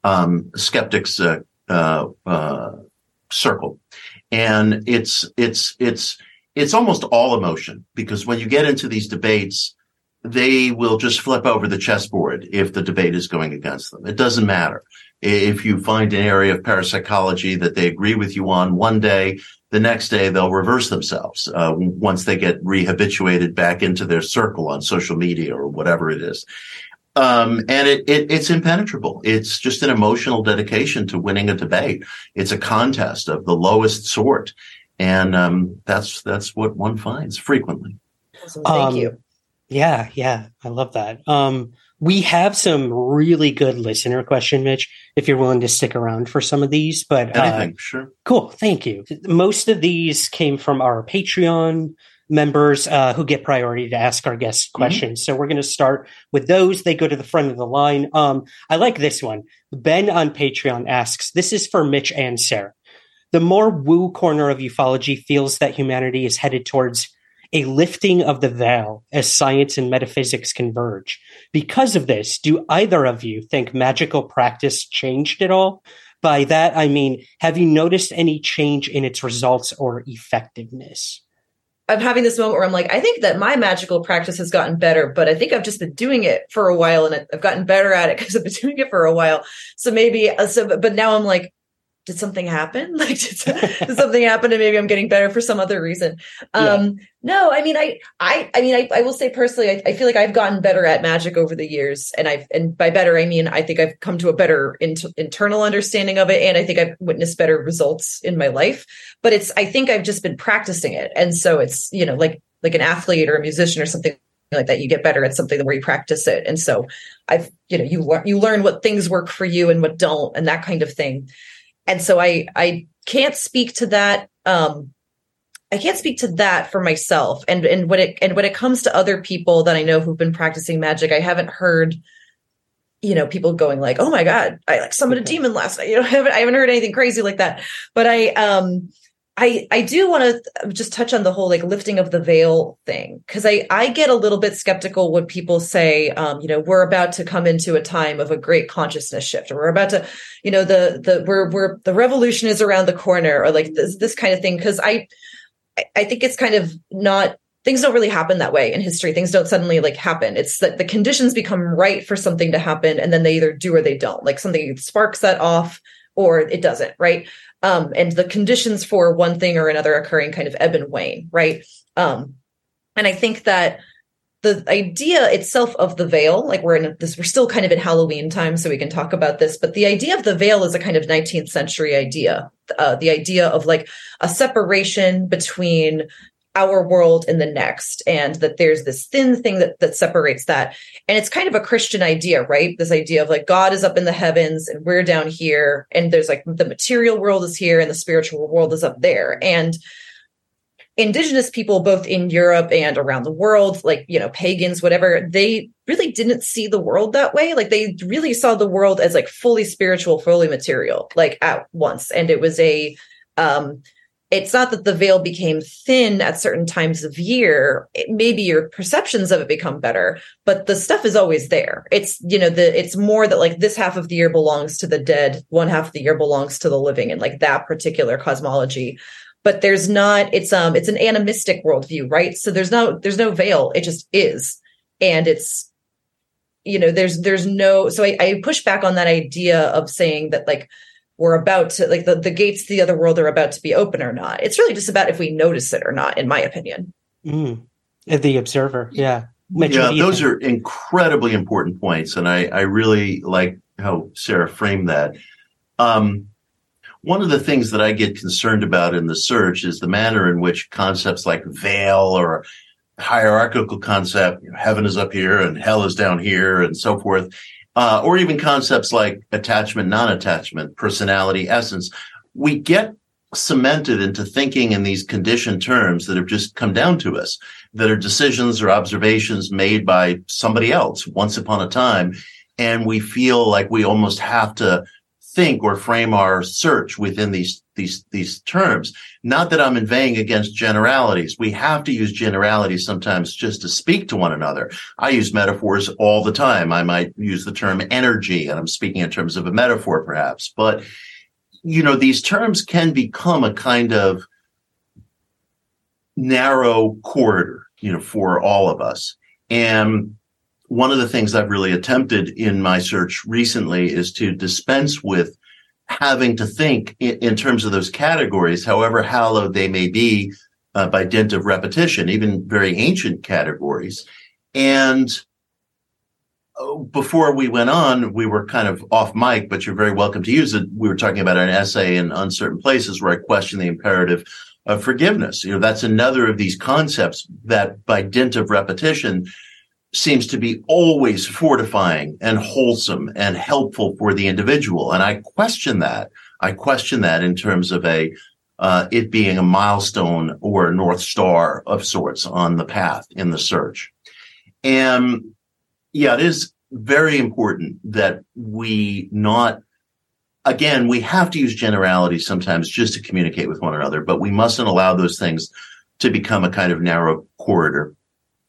um, skeptics uh, uh, uh, circle, and it's it's it's it's almost all emotion because when you get into these debates, they will just flip over the chessboard if the debate is going against them. It doesn't matter if you find an area of parapsychology that they agree with you on one day, the next day they'll reverse themselves uh, once they get rehabituated back into their circle on social media or whatever it is. Um, and it, it, it's impenetrable. It's just an emotional dedication to winning a debate. It's a contest of the lowest sort, and um, that's that's what one finds frequently. Awesome. Thank Um, you. Yeah, yeah, I love that. Um, we have some really good listener question, Mitch, if you're willing to stick around for some of these. But anything, uh, sure. Cool. Thank you. Most of these came from our Patreon members uh, who get priority to ask our guests mm-hmm. questions. Mm-hmm. So we're going to start with those. They go to the front of the line. Um, I like this one. Ben on Patreon asks, this is for Mitch and Sarah. The more woo corner of ufology feels that humanity is headed towards a lifting of the veil as science and metaphysics converge. Because of this, do either of you think magical practice changed at all? By that, I mean, have you noticed any change in its results or effectiveness? I'm having this moment where I'm like, I think that my magical practice has gotten better, but I think I've just been doing it for a while and I've gotten better at it because I've been doing it for a while. So maybe, uh, so, but now I'm like, did something happen? Like, did, did, something happen and maybe I'm getting better for some other reason? Um, yeah. no, I mean, I, I, I mean, I, I will say personally, I, I, feel like I've gotten better at magic over the years. And I've, and by better, I mean, I think I've come to a better in, internal understanding of it. And I think I've witnessed better results in my life, but it's, I think I've just been practicing it. And so it's, you know, like, like an athlete or a musician or something like that you get better at something where you practice it and so i've you know you learn you learn what things work for you and what don't and that kind of thing and so I I can't speak to that. Um, I can't speak to that for myself. And and when it and when it comes to other people that I know who've been practicing magic, I haven't heard, you know, people going like, "Oh my god, I like summoned a demon last night." You know, I haven't I haven't heard anything crazy like that. But I um I I do want to just touch on the whole like lifting of the veil thing because I I get a little bit skeptical when people say um you know we're about to come into a time of a great consciousness shift or we're about to you know the the we're we're the revolution is around the corner or like this this kind of thing because I I think it's kind of not things don't really happen that way in history. Things don't suddenly like happen. It's that the conditions become right for something to happen and then they either do or they don't. Like something sparks that off or it doesn't right um, and the conditions for one thing or another occurring kind of ebb and wane, right? Um, and I think that the idea itself of the veil, like we're in this, we're still kind of in Halloween time, so we can talk about this, but the idea of the veil is a kind of 19th century idea. Uh, the idea of like a separation between our world and the next and that there's this thin thing that that separates that. And it's kind of a christian idea right? This idea of like god is up in the heavens and we're down here and there's like the material world is here and the spiritual world is up there. And indigenous people both in europe and around the world like you know pagans whatever they really didn't see the world that way. Like they really saw the world as like fully spiritual fully material like at once. And it was a um it's not that the veil became thin at certain times of year. It, maybe your perceptions of it become better but the stuff is always there. It's you know the it's more that like this half of the year belongs to the dead one half of the year belongs to the living and like that particular cosmology. But there's not it's um it's an animistic worldview right? So there's no there's no veil. It just is. And it's you know there's there's no so I, I push back on that idea of saying that like we're about to like the, the gates to the other world are about to be open or not. It's really just about if we notice it or not, in my opinion. Mm. The observer, yeah. Mitch, yeah, those think? are incredibly important points, and I, I really like how Sarah framed that. Um, one of the things that I get concerned about in the search is the manner in which concepts like veil or hierarchical concept, you know, heaven is up here and hell is down here, and so forth, uh, or even concepts like attachment, non-attachment, personality, essence, we get cemented into thinking in these conditioned terms that have just come down to us, that are decisions or observations made by somebody else once upon a time. And we feel like we almost have to think or frame our search within these these these terms. Not that I'm inveighing against generalities. We have to use generalities sometimes just to speak to one another. I use metaphors all the time. I might use the term energy, and I'm speaking in terms of a metaphor, perhaps. But you know, these terms can become a kind of narrow corridor, you know, for all of us. And one of the things I've really attempted in my search recently is to dispense with having to think in, in terms of those categories, however hallowed they may be uh, by dint of repetition, even very ancient categories. And uh, before we went on, we were kind of off mic, but you're very welcome to use it. We were talking about an essay in uncertain places where I question the imperative of forgiveness. You know, that's another of these concepts that by dint of repetition seems to be always fortifying and wholesome and helpful for the individual. And I question that. I question that in terms of a uh, it being a milestone or a north star of sorts on the path in the search. And yeah, it is very important that we not again, we have to use generalities sometimes just to communicate with one another, but we mustn't allow those things to become a kind of narrow corridor.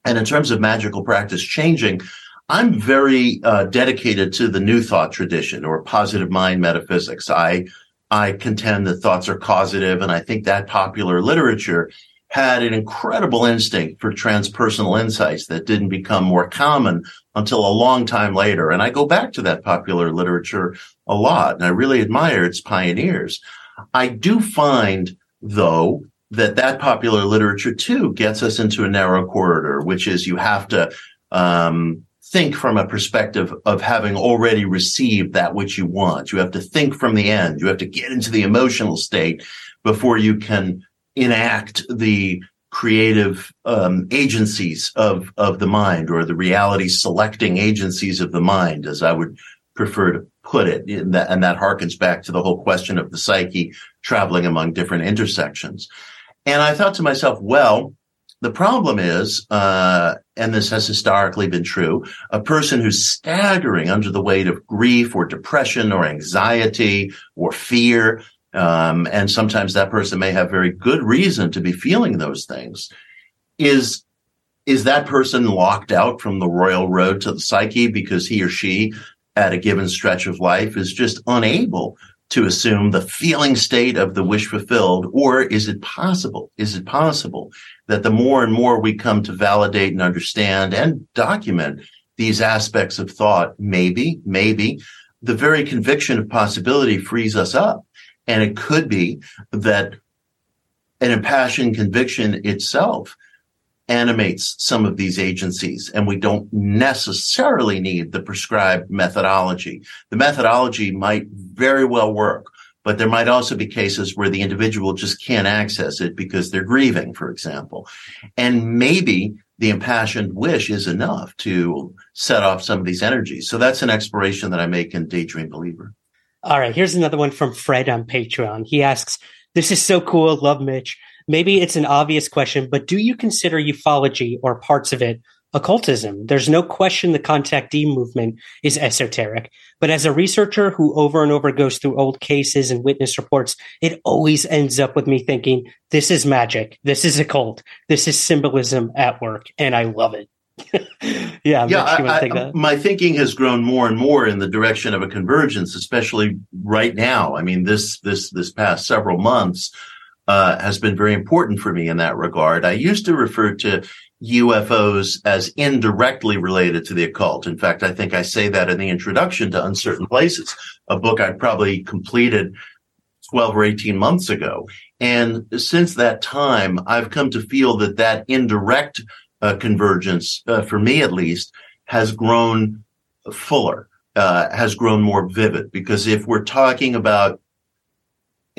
And in terms of magical practice changing, I'm very uh, dedicated to the new thought tradition or positive mind metaphysics. I I contend that thoughts are causative, and I think that popular literature had an incredible instinct for transpersonal insights that didn't become more common until a long time later. And I go back to that popular literature a lot, and I really admire its pioneers. I do find, though, that that popular literature too gets us into a narrow corridor, which is you have to um, think from a perspective of having already received that which you want. You have to think from the end. You have to get into the emotional state before you can enact the creative um, agencies of of the mind or the reality selecting agencies of the mind, as I would prefer to put it. And that, and that harkens back to the whole question of the psyche traveling among different intersections. And I thought to myself, well, the problem is, uh, and this has historically been true, a person who's staggering under the weight of grief or depression or anxiety or fear, um, and sometimes that person may have very good reason to be feeling those things, is is that person locked out from the royal road to the psyche because he or she at a given stretch of life is just unable to assume the feeling state of the wish fulfilled? Or is it possible? Is it possible that the more and more we come to validate and understand and document these aspects of thought, maybe, maybe the very conviction of possibility frees us up. And it could be that an impassioned conviction itself animates some of these agencies and we don't necessarily need the prescribed methodology. The methodology might very well work, but there might also be cases where the individual just can't access it because they're grieving, for example. And maybe the impassioned wish is enough to set off some of these energies. So that's an exploration that I make in Daydream Believer. All right. Here's another one from Fred on Patreon. He asks, This is so cool. Love Mitch. Maybe it's an obvious question, but do you consider ufology or parts of it occultism? There's no question the contactee movement is esoteric, but as a researcher who over and over goes through old cases and witness reports, it always ends up with me thinking, this is magic. This is occult. This is symbolism at work. And I love it. yeah, yeah. I, I, my thinking has grown more and more in the direction of a convergence, especially right now. I mean, this this this past several months, uh, has been very important for me in that regard. I used to refer to UFOs as indirectly related to the occult. In fact, I think I say that in the introduction to Uncertain Places, a book I probably completed 12 or 18 months ago. And since that time, I've come to feel that that indirect uh, convergence, uh, for me at least, has grown fuller, uh, has grown more vivid. Because if we're talking about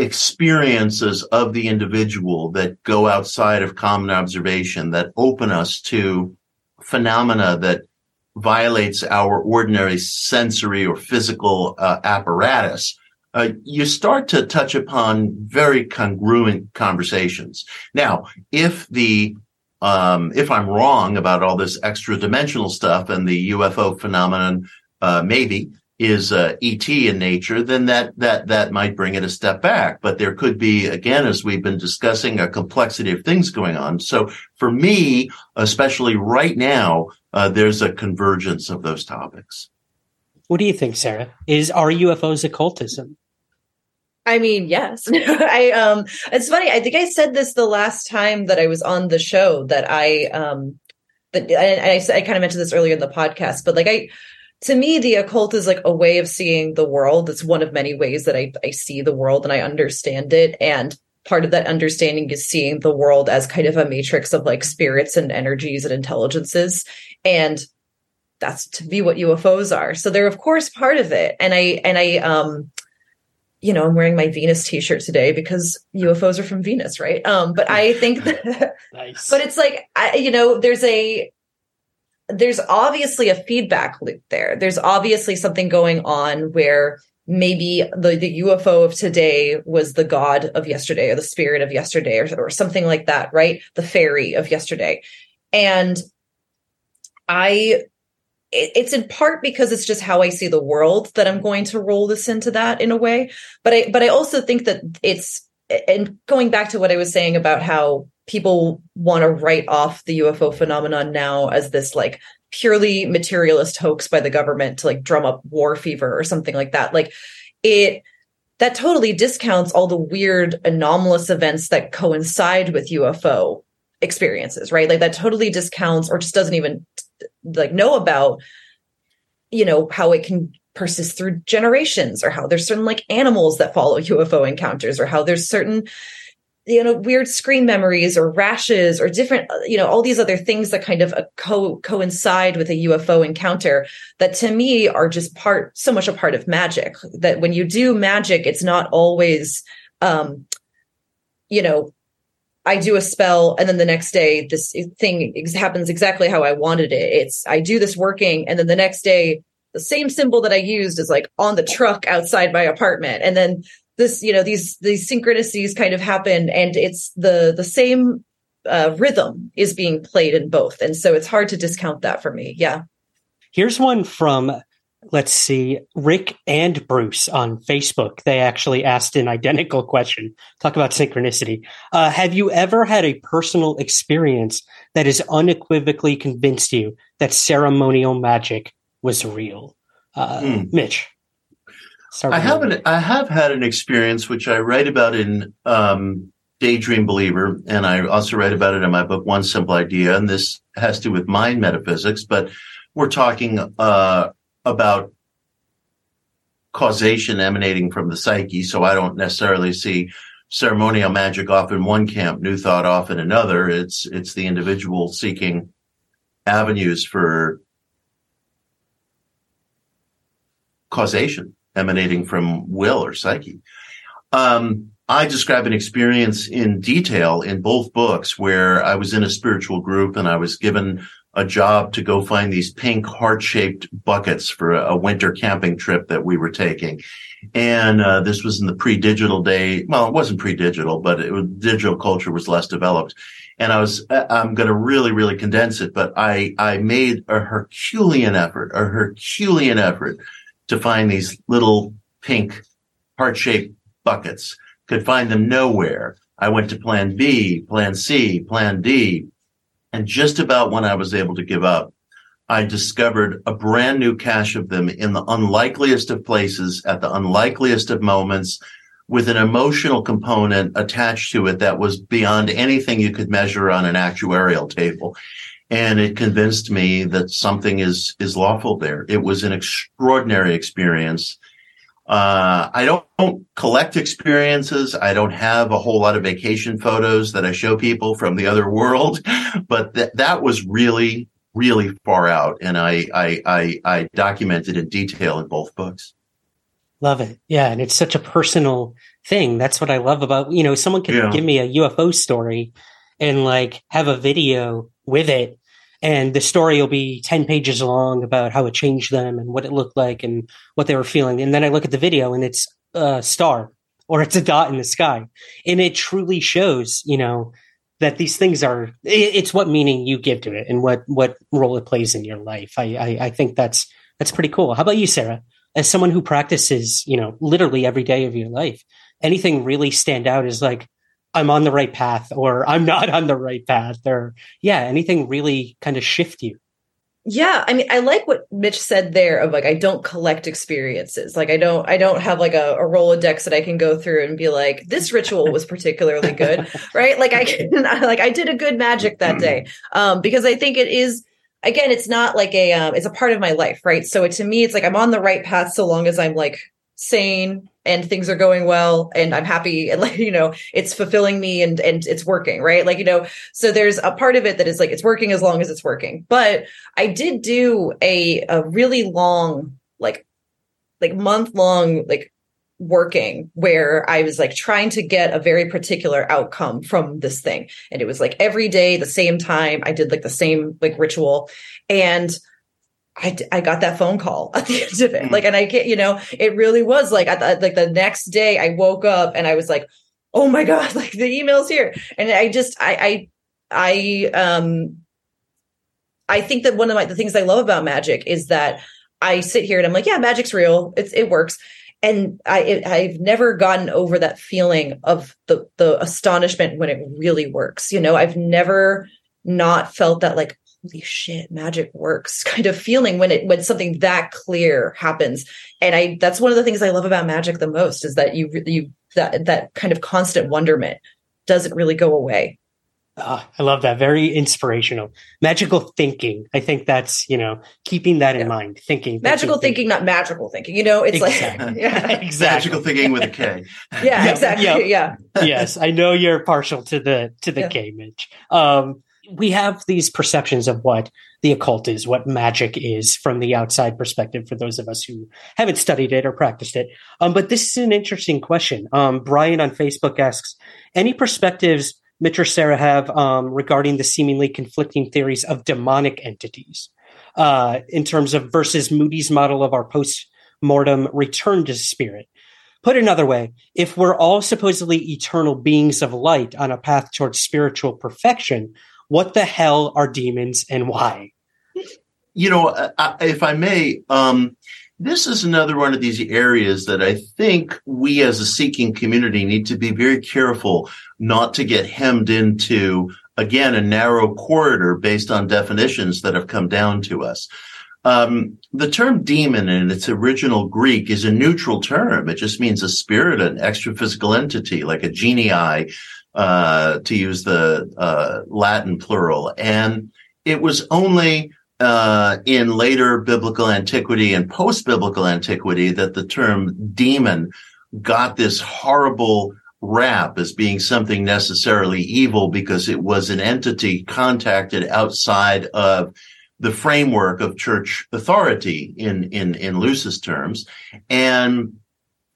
experiences of the individual that go outside of common observation, that open us to phenomena that violates our ordinary sensory or physical uh, apparatus, uh, you start to touch upon very congruent conversations. Now, if the um, if I'm wrong about all this extra dimensional stuff and the UFO phenomenon, uh, maybe is uh, ET in nature, then that that that might bring it a step back. But there could be, again, as we've been discussing, a complexity of things going on. So for me, especially right now, uh, there's a convergence of those topics. What do you think, Sarah? Is are UFOs occultism? I mean, yes. I um it's funny. I think I said this the last time that I was on the show that I um that I, I, I kind of mentioned this earlier in the podcast, but like I to me, the occult is like a way of seeing the world. It's one of many ways that I, I see the world and I understand it. And part of that understanding is seeing the world as kind of a matrix of like spirits and energies and intelligences. And that's to be what UFOs are. So they're of course part of it. And I and I um you know, I'm wearing my Venus t-shirt today because UFOs are from Venus, right? Um, but I think that, nice. but it's like, I, you know, there's a, there's obviously a feedback loop there. There's obviously something going on where maybe the, the UFO of today was the god of yesterday or the spirit of yesterday or, or something like that, right? The fairy of yesterday. And I, it, it's in part because it's just how I see the world that I'm going to roll this into that in a way. But I, but I also think that it's, and going back to what I was saying about how people want to write off the UFO phenomenon now as this like purely materialist hoax by the government to like drum up war fever or something like that. Like it that totally discounts all the weird anomalous events that coincide with UFO experiences, right? Like that totally discounts or just doesn't even like know about you know how it can persist through generations or how there's certain like animals that follow UFO encounters or how there's certain you know weird screen memories or rashes or different you know all these other things that kind of uh, co- coincide with a UFO encounter that to me are just part so much a part of magic that when you do magic it's not always um you know I do a spell and then the next day this thing happens exactly how I wanted it. It's I do this working and then the next day the same symbol that I used is like on the truck outside my apartment. And then this you know these these synchronicities kind of happen and it's the the same uh, rhythm is being played in both. And so it's hard to discount that for me. Yeah. Here's one from let's see rick and bruce on facebook. They actually asked an identical question. Talk about synchronicity. Uh, have you ever had a personal experience that has unequivocally convinced you that ceremonial magic was real uh, mm. mitch I haven't. I have had an experience which I write about in um, Daydream Believer, and I also write about it in my book One Simple Idea. And this has to do with mind metaphysics, but we're talking uh, about causation emanating from the psyche. So I don't necessarily see ceremonial magic off in one camp, new thought off in another. It's it's the individual seeking avenues for causation emanating from will or psyche. Um, I describe an experience in detail in both books where I was in a spiritual group and I was given a job to go find these pink heart shaped buckets for a, winter camping trip that we were taking. And uh, this was in the pre digital day. Well, it wasn't pre digital, but it was, digital culture was less developed. And I was, I'm going to really, really condense it, but I, I made a Herculean effort, a Herculean effort to find these little pink heart shaped buckets. Could find them nowhere. I went to plan B, plan C, plan D. And just about when I was able to give up, I discovered a brand new cache of them in the unlikeliest of places at the unlikeliest of moments with an emotional component attached to it that was beyond anything you could measure on an actuarial table and it convinced me that something is is lawful there. It was an extraordinary experience. Uh, I don't, don't, collect experiences. I don't have a whole lot of vacation photos that I show people from the other world, but that that was really really far out, and I I I, I documented in detail in both books. Love it, yeah, and it's such a personal thing. That's what I love about you know someone can yeah. give me a UFO story and like have a video with it and the story will be 10 pages long about how it changed them and what it looked like and what they were feeling. And then i look at the video and it's a star or it's a dot in the sky. And it truly shows you know that these things are it's what meaning you give to it and what what role it plays in your life. I i, I think that's that's pretty cool. How about you sarah? As someone who practices you know literally every day of your life anything really stand out is like I'm on the right path or I'm not on the right path or yeah, anything really kind of shift you. Yeah, I mean, I like what Mitch said there of like I don't collect experiences. Like I don't I don't have like a, a Rolodex that I can go through and be like, this ritual was particularly good. right. Like I can like I did a good magic that day. Um, because I think it is again, it's not like a um, it's a part of my life, right? So it, to me, it's like I'm on the right path so long as I'm like sane and things are going well and i'm happy and like you know it's fulfilling me and and it's working right like you know so there's a part of it that is like it's working as long as it's working but i did do a a really long like like month long like working where I was like trying to get a very particular outcome from this thing. And it was like every day, the same time, I did like the same like ritual. And I, I got that phone call at the end of it. Like, and I can't, you know, it really was like, at like the next day I woke up and I was like, oh my God, like the email's here. And I just, I, I, I, um, I think that one of my, the things I love about magic is that I sit here and I'm like, yeah, magic's real. It's, it works and I it, I've never gotten over that feeling of the the astonishment when it really works. You know, I've never not felt that like holy shit magic works kind of feeling when it when something that clear happens and i that's one of the things i love about magic the most is that you you that that kind of constant wonderment doesn't really go away Oh, I love that. Very inspirational. Magical thinking. I think that's, you know, keeping that in yeah. mind. Thinking. Magical thinking, thinking, not magical thinking. You know, it's exactly. like yeah. exactly. Magical thinking with a K. yeah, yeah, exactly. Yeah. yes. I know you're partial to the to the K Mitch. Um we have these perceptions of what the occult is, what magic is from the outside perspective for those of us who haven't studied it or practiced it. Um, but this is an interesting question. Um, Brian on Facebook asks, any perspectives or Sarah have um, regarding the seemingly conflicting theories of demonic entities uh, in terms of versus Moody's model of our post mortem return to spirit. Put another way, if we're all supposedly eternal beings of light on a path towards spiritual perfection, what the hell are demons and why? You know, uh, if I may, um, this is another one of these areas that I think we as a seeking community need to be very careful not to get hemmed into, again, a narrow corridor based on definitions that have come down to us. Um, the term demon in its original Greek is a neutral term. It just means a spirit, an extra physical entity, like a genii, uh, to use the uh, Latin plural. And it was only uh, in later biblical antiquity and post biblical antiquity that the term demon got this horrible rap as being something necessarily evil because it was an entity contacted outside of the framework of church authority in in in loosest terms and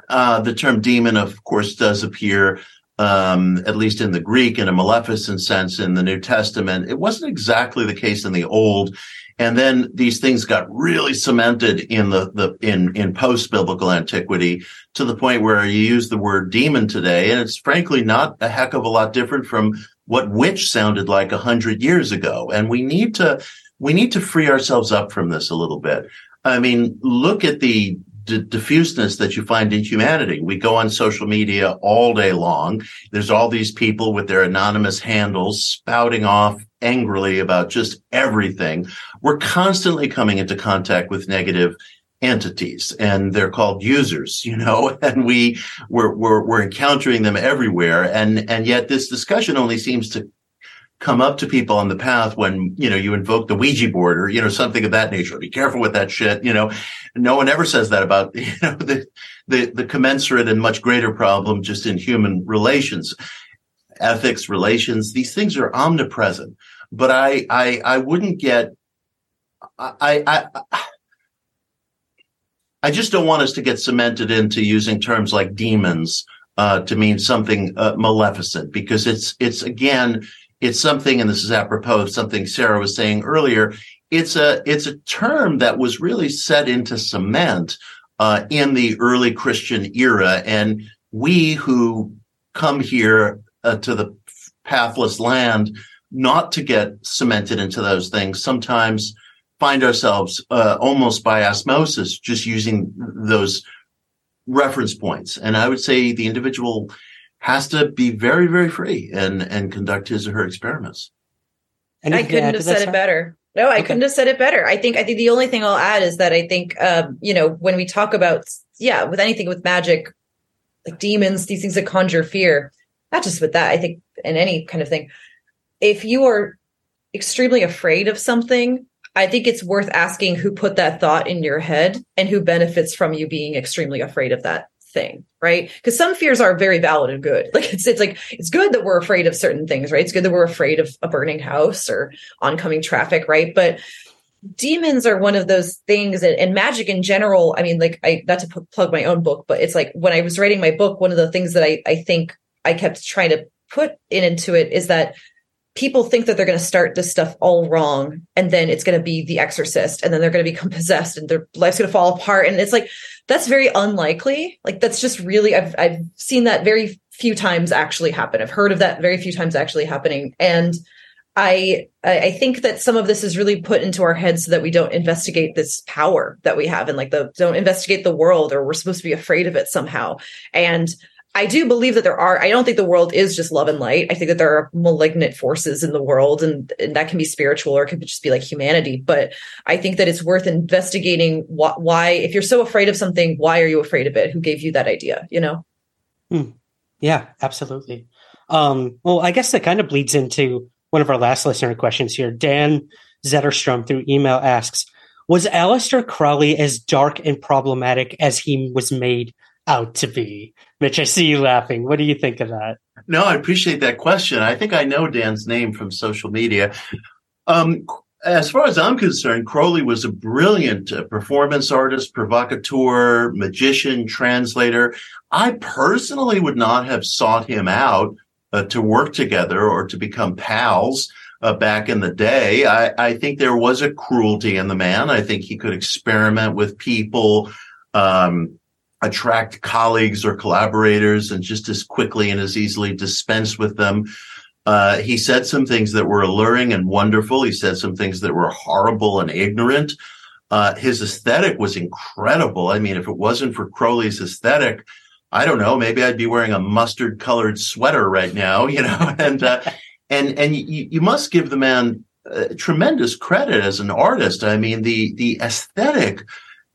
uh, the term demon of course does appear um, at least in the Greek in a maleficent sense in the New Testament. It wasn't exactly the case in the Old. And then these things got really cemented in the, the in, in post biblical antiquity to the point where you use the word demon today. And it's frankly not a heck of a lot different from what witch sounded like a hundred years ago. And we need to, we need to free ourselves up from this a little bit. I mean, look at the d- diffuseness that you find in humanity. We go on social media all day long. There's all these people with their anonymous handles spouting off angrily about just everything. We're constantly coming into contact with negative entities and they're called users, you know, and we, we're, we're, we're encountering them everywhere. And, and yet this discussion only seems to come up to people on the path when, you know, you invoke the Ouija board or, you know, something of that nature. Be careful with that shit. You know, no one ever says that about, you know, the, the, the commensurate and much greater problem just in human relations, ethics, relations. These things are omnipresent, but I, I, I wouldn't get, I, I, I just don't want us to get cemented into using terms like demons uh, to mean something uh, maleficent because it's it's again it's something, and this is apropos of something Sarah was saying earlier. It's a it's a term that was really set into cement uh, in the early Christian era, and we who come here uh, to the pathless land not to get cemented into those things sometimes find ourselves uh, almost by osmosis just using those reference points and i would say the individual has to be very, very free and and conduct his or her experiments. And I couldn't have said it better. No, I okay. couldn't have said it better. I think I think the only thing I'll add is that I think um, you know when we talk about yeah with anything with magic, like demons, these things that conjure fear, not just with that. I think in any kind of thing, if you are extremely afraid of something, I think it's worth asking who put that thought in your head and who benefits from you being extremely afraid of that thing, right? Because some fears are very valid and good. Like it's it's like it's good that we're afraid of certain things, right? It's good that we're afraid of a burning house or oncoming traffic, right? But demons are one of those things and, and, magic in general i mean like i not to p- plug my own book but it's like when i was writing my book one of the things that i i think i kept trying to put in into it is that people think that they're going to start this stuff all wrong and then it's going to be the exorcist and then they're going to become possessed and their life's going to fall apart and it's like that's very unlikely like that's just really i've i've seen that very few times actually happen i've heard of that very few times actually happening and I I think that some of this is really put into our heads so that we don't investigate this power that we have and like the don't investigate the world or we're supposed to be afraid of it somehow. And I do believe that there are I don't think the world is just love and light. I think that there are malignant forces in the world and, and that can be spiritual or it could just be like humanity. But I think that it's worth investigating wh- why if you're so afraid of something, why are you afraid of it? Who gave you that idea, you know? Hmm. Yeah, absolutely. Um, well, I guess that kind of bleeds into one of our last listener questions here. Dan Zetterstrom through email asks, was Aleister Crowley as dark and problematic as he was made out to be? Mitch, I see you laughing. What do you think of that? No, I appreciate that question. I think I know Dan's name from social media. Um, as far as I'm concerned, Crowley was a brilliant uh, performance artist, provocateur, magician, translator. I personally would not have sought him out uh, to work together or to become pals uh, back in the day. I, I, think there was a cruelty in the man. I think he could experiment with people, um, attract colleagues or collaborators, and just as quickly and as easily dispense with them. Uh, he said some things that were alluring and wonderful. He said some things that were horrible and ignorant. Uh, his aesthetic was incredible. I mean, if it wasn't for Crowley's aesthetic, I don't know, maybe I'd be wearing a mustard colored sweater right now, you know, and, uh, and, and you, you must give the man uh, tremendous credit as an artist. I mean, the, the aesthetic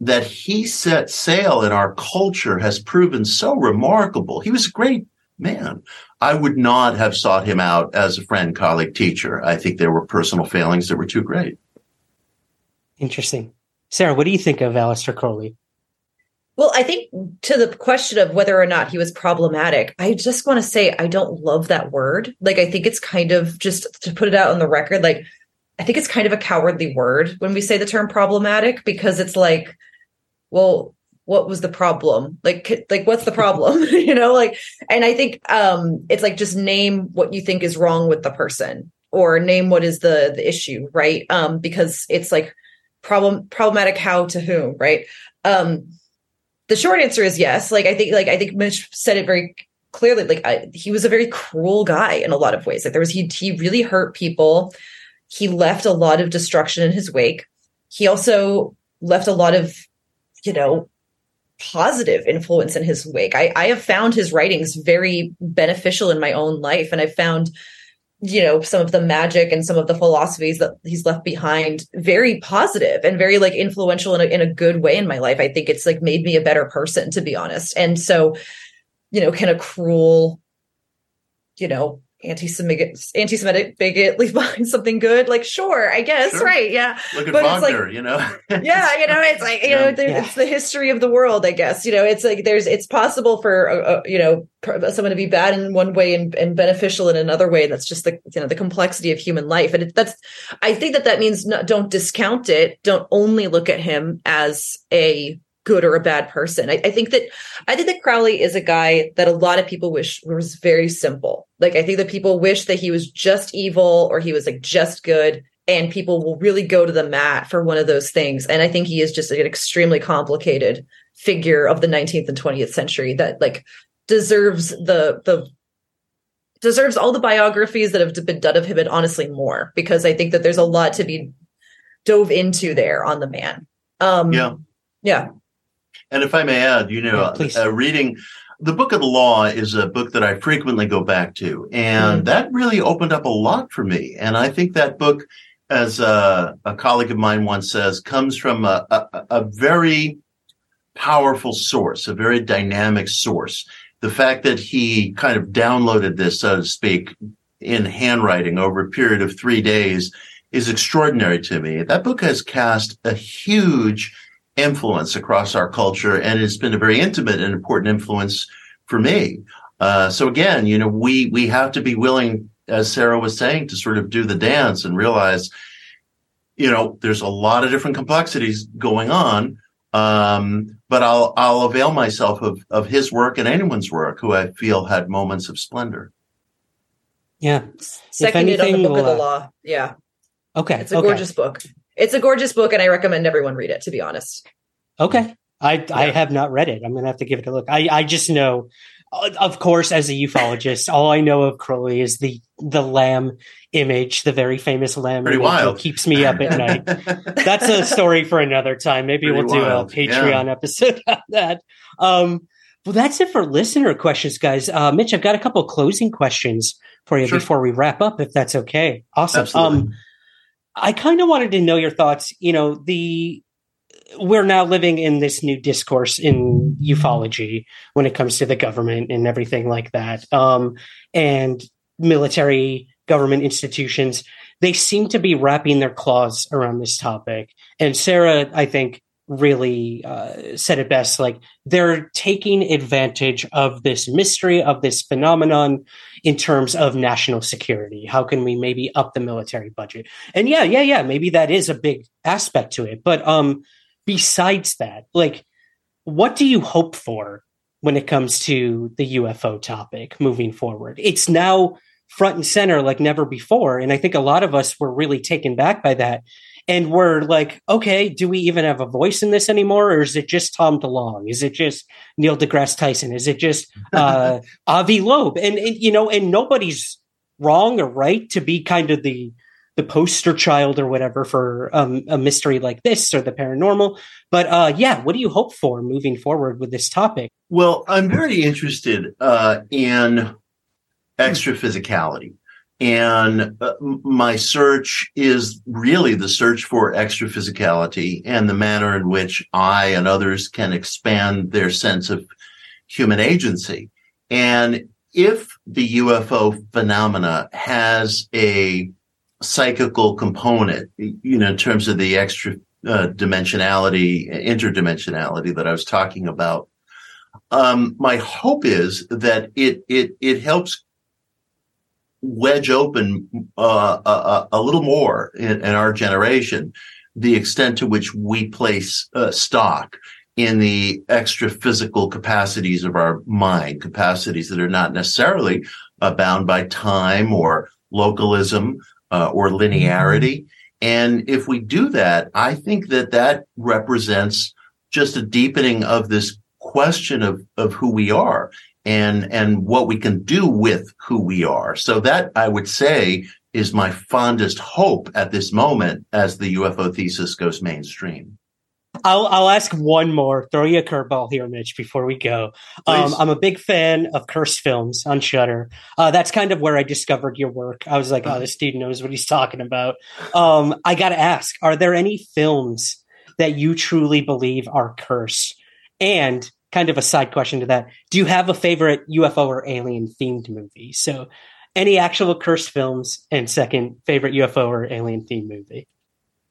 that he set sail in our culture has proven so remarkable. He was a great man. I would not have sought him out as a friend, colleague, teacher. I think there were personal failings that were too great. Interesting. Sarah, what do you think of Aleister Crowley? Well, I think to the question of whether or not he was problematic, I just want to say I don't love that word. Like, I think it's kind of just to put it out on the record, like, I think it's kind of a cowardly word when we say the term problematic because it's like, well, what was the problem? Like, like what's the problem? you know, like, and I think um it's like just name what you think is wrong with the person or name what is the the issue, right? Um, because it's like problem problematic how to whom, right? Um the short answer is yes. Like I think, like I think Mitch said it very clearly. Like I, he was a very cruel guy in a lot of ways. Like there was he he really hurt people. He left a lot of destruction in his wake. He also left a lot of, you know, positive influence in his wake. I, I have found his writings very beneficial in my own life, and I found you know some of the magic and some of the philosophies that he's left behind very positive and very like influential in a, in a good way in my life i think it's like made me a better person to be honest and so you know kind of cruel you know anti-Semitic, anti-Semitic bigot leave behind something good. Like, sure, I guess, sure. right? Yeah. Look at but Wagner, like, you know. yeah, you know, it's like you yeah. know, yeah. it's the history of the world. I guess you know, it's like there's it's possible for uh, uh you know someone to be bad in one way and, and beneficial in another way. That's just the you know the complexity of human life, and it, that's I think that that means not, don't discount it. Don't only look at him as a good or a bad person. I, I, think that I think that Crowley is a guy that a lot of people wish was very simple. Like I think that people wish that he was just evil or he was like just good. And people will really go to the mat for one of those things. And I think he is just an extremely complicated figure of the 19th and 20th century that like deserves the the deserves all the biographies that have been done of him and honestly more because I think that there's a lot to be dove into there on the man. Um, yeah. Yeah. And if I may add, you know, yeah, uh, reading the Book of the Law is a book that I frequently go back to, and mm. that really opened up a lot for me. And I think that book, as a, a colleague of mine once says, comes from a, a, a very powerful source, a very dynamic source. The fact that he kind of downloaded this, so to speak, in handwriting over a period of three days is extraordinary to me. That book has cast a huge influence across our culture, and it's been a very intimate and important influence for me. Uh, so again, you know, we we have to be willing, as Sarah was saying, to sort of do the dance and realize you know, there's a lot of different complexities going on. Um, but I'll I'll avail myself of of his work and anyone's work who I feel had moments of splendor. Yeah. Seconded on the book of the law. Yeah. Okay. It's a okay. gorgeous book. It's a gorgeous book, and I recommend everyone read it. To be honest. Okay. I I have not read it. I'm gonna have to give it a look. I I just know, uh, of course, as a ufologist, all I know of Crowley is the the Lam image, the very famous Lam Pretty image wild. keeps me up at night. That's a story for another time. Maybe Pretty we'll do a Patreon episode on that. Um, well, that's it for listener questions, guys. Uh, Mitch, I've got a couple closing questions for you Sure. before we wrap up, if that's okay. Awesome. Absolutely. Um, I kind of wanted to know your thoughts. You know, the we're now living in this new discourse in ufology when it comes to the government and everything like that. Um, and military government institutions, they seem to be wrapping their claws around this topic. And Sarah, I think, really uh, said it best. Like they're taking advantage of this mystery, of this phenomenon in terms of national security. How can we maybe up the military budget? And yeah, yeah, yeah, maybe that is a big aspect to it. But um, besides that, like, what do you hope for when it comes to the UFO topic moving forward? It's now front and center like never before. And I think a lot of us were really taken back by that. And we're like, okay, do we even have a voice in this anymore? Or is it just Tom DeLonge? Is it just Neil deGrasse Tyson? Is it just uh, Avi Loeb? And, and, you know, and nobody's wrong or right to be kind of the the poster child or whatever for um, a mystery like this or the paranormal. But uh, yeah, what do you hope for moving forward with this topic? Well, I'm very interested uh, in extraphysicality. And uh, my search is really the search for extra physicality and the manner in which I and others can expand their sense of human agency. And if the UFO phenomena has a psychical component, you know, in terms of the extra uh, dimensionality, interdimensionality that I was talking about, um, my hope is that it it it helps wedge open uh, a, a little more in, in, our generation the extent to which we place uh, stock in the extra physical capacities of our mind, capacities that are not necessarily uh, bound by time or localism uh, or linearity. And if we do that, I think that that represents just a deepening of this question of, of who we are and, and what we can do with who we are. So that I would say is my fondest hope at this moment as the UFO thesis goes mainstream. I'll I'll ask one more. Throw you a curveball here, Mitch, before we go. Um, I'm a big fan of cursed films on Shutter. Uh, that's kind of where I discovered your work. I was like, oh, this dude knows what he's talking about. Um, I got to ask: Are there any films that you truly believe are cursed? And kind of a side question to that: Do you have a favorite UFO or alien themed movie? So, any actual cursed films, and second favorite UFO or alien themed movie?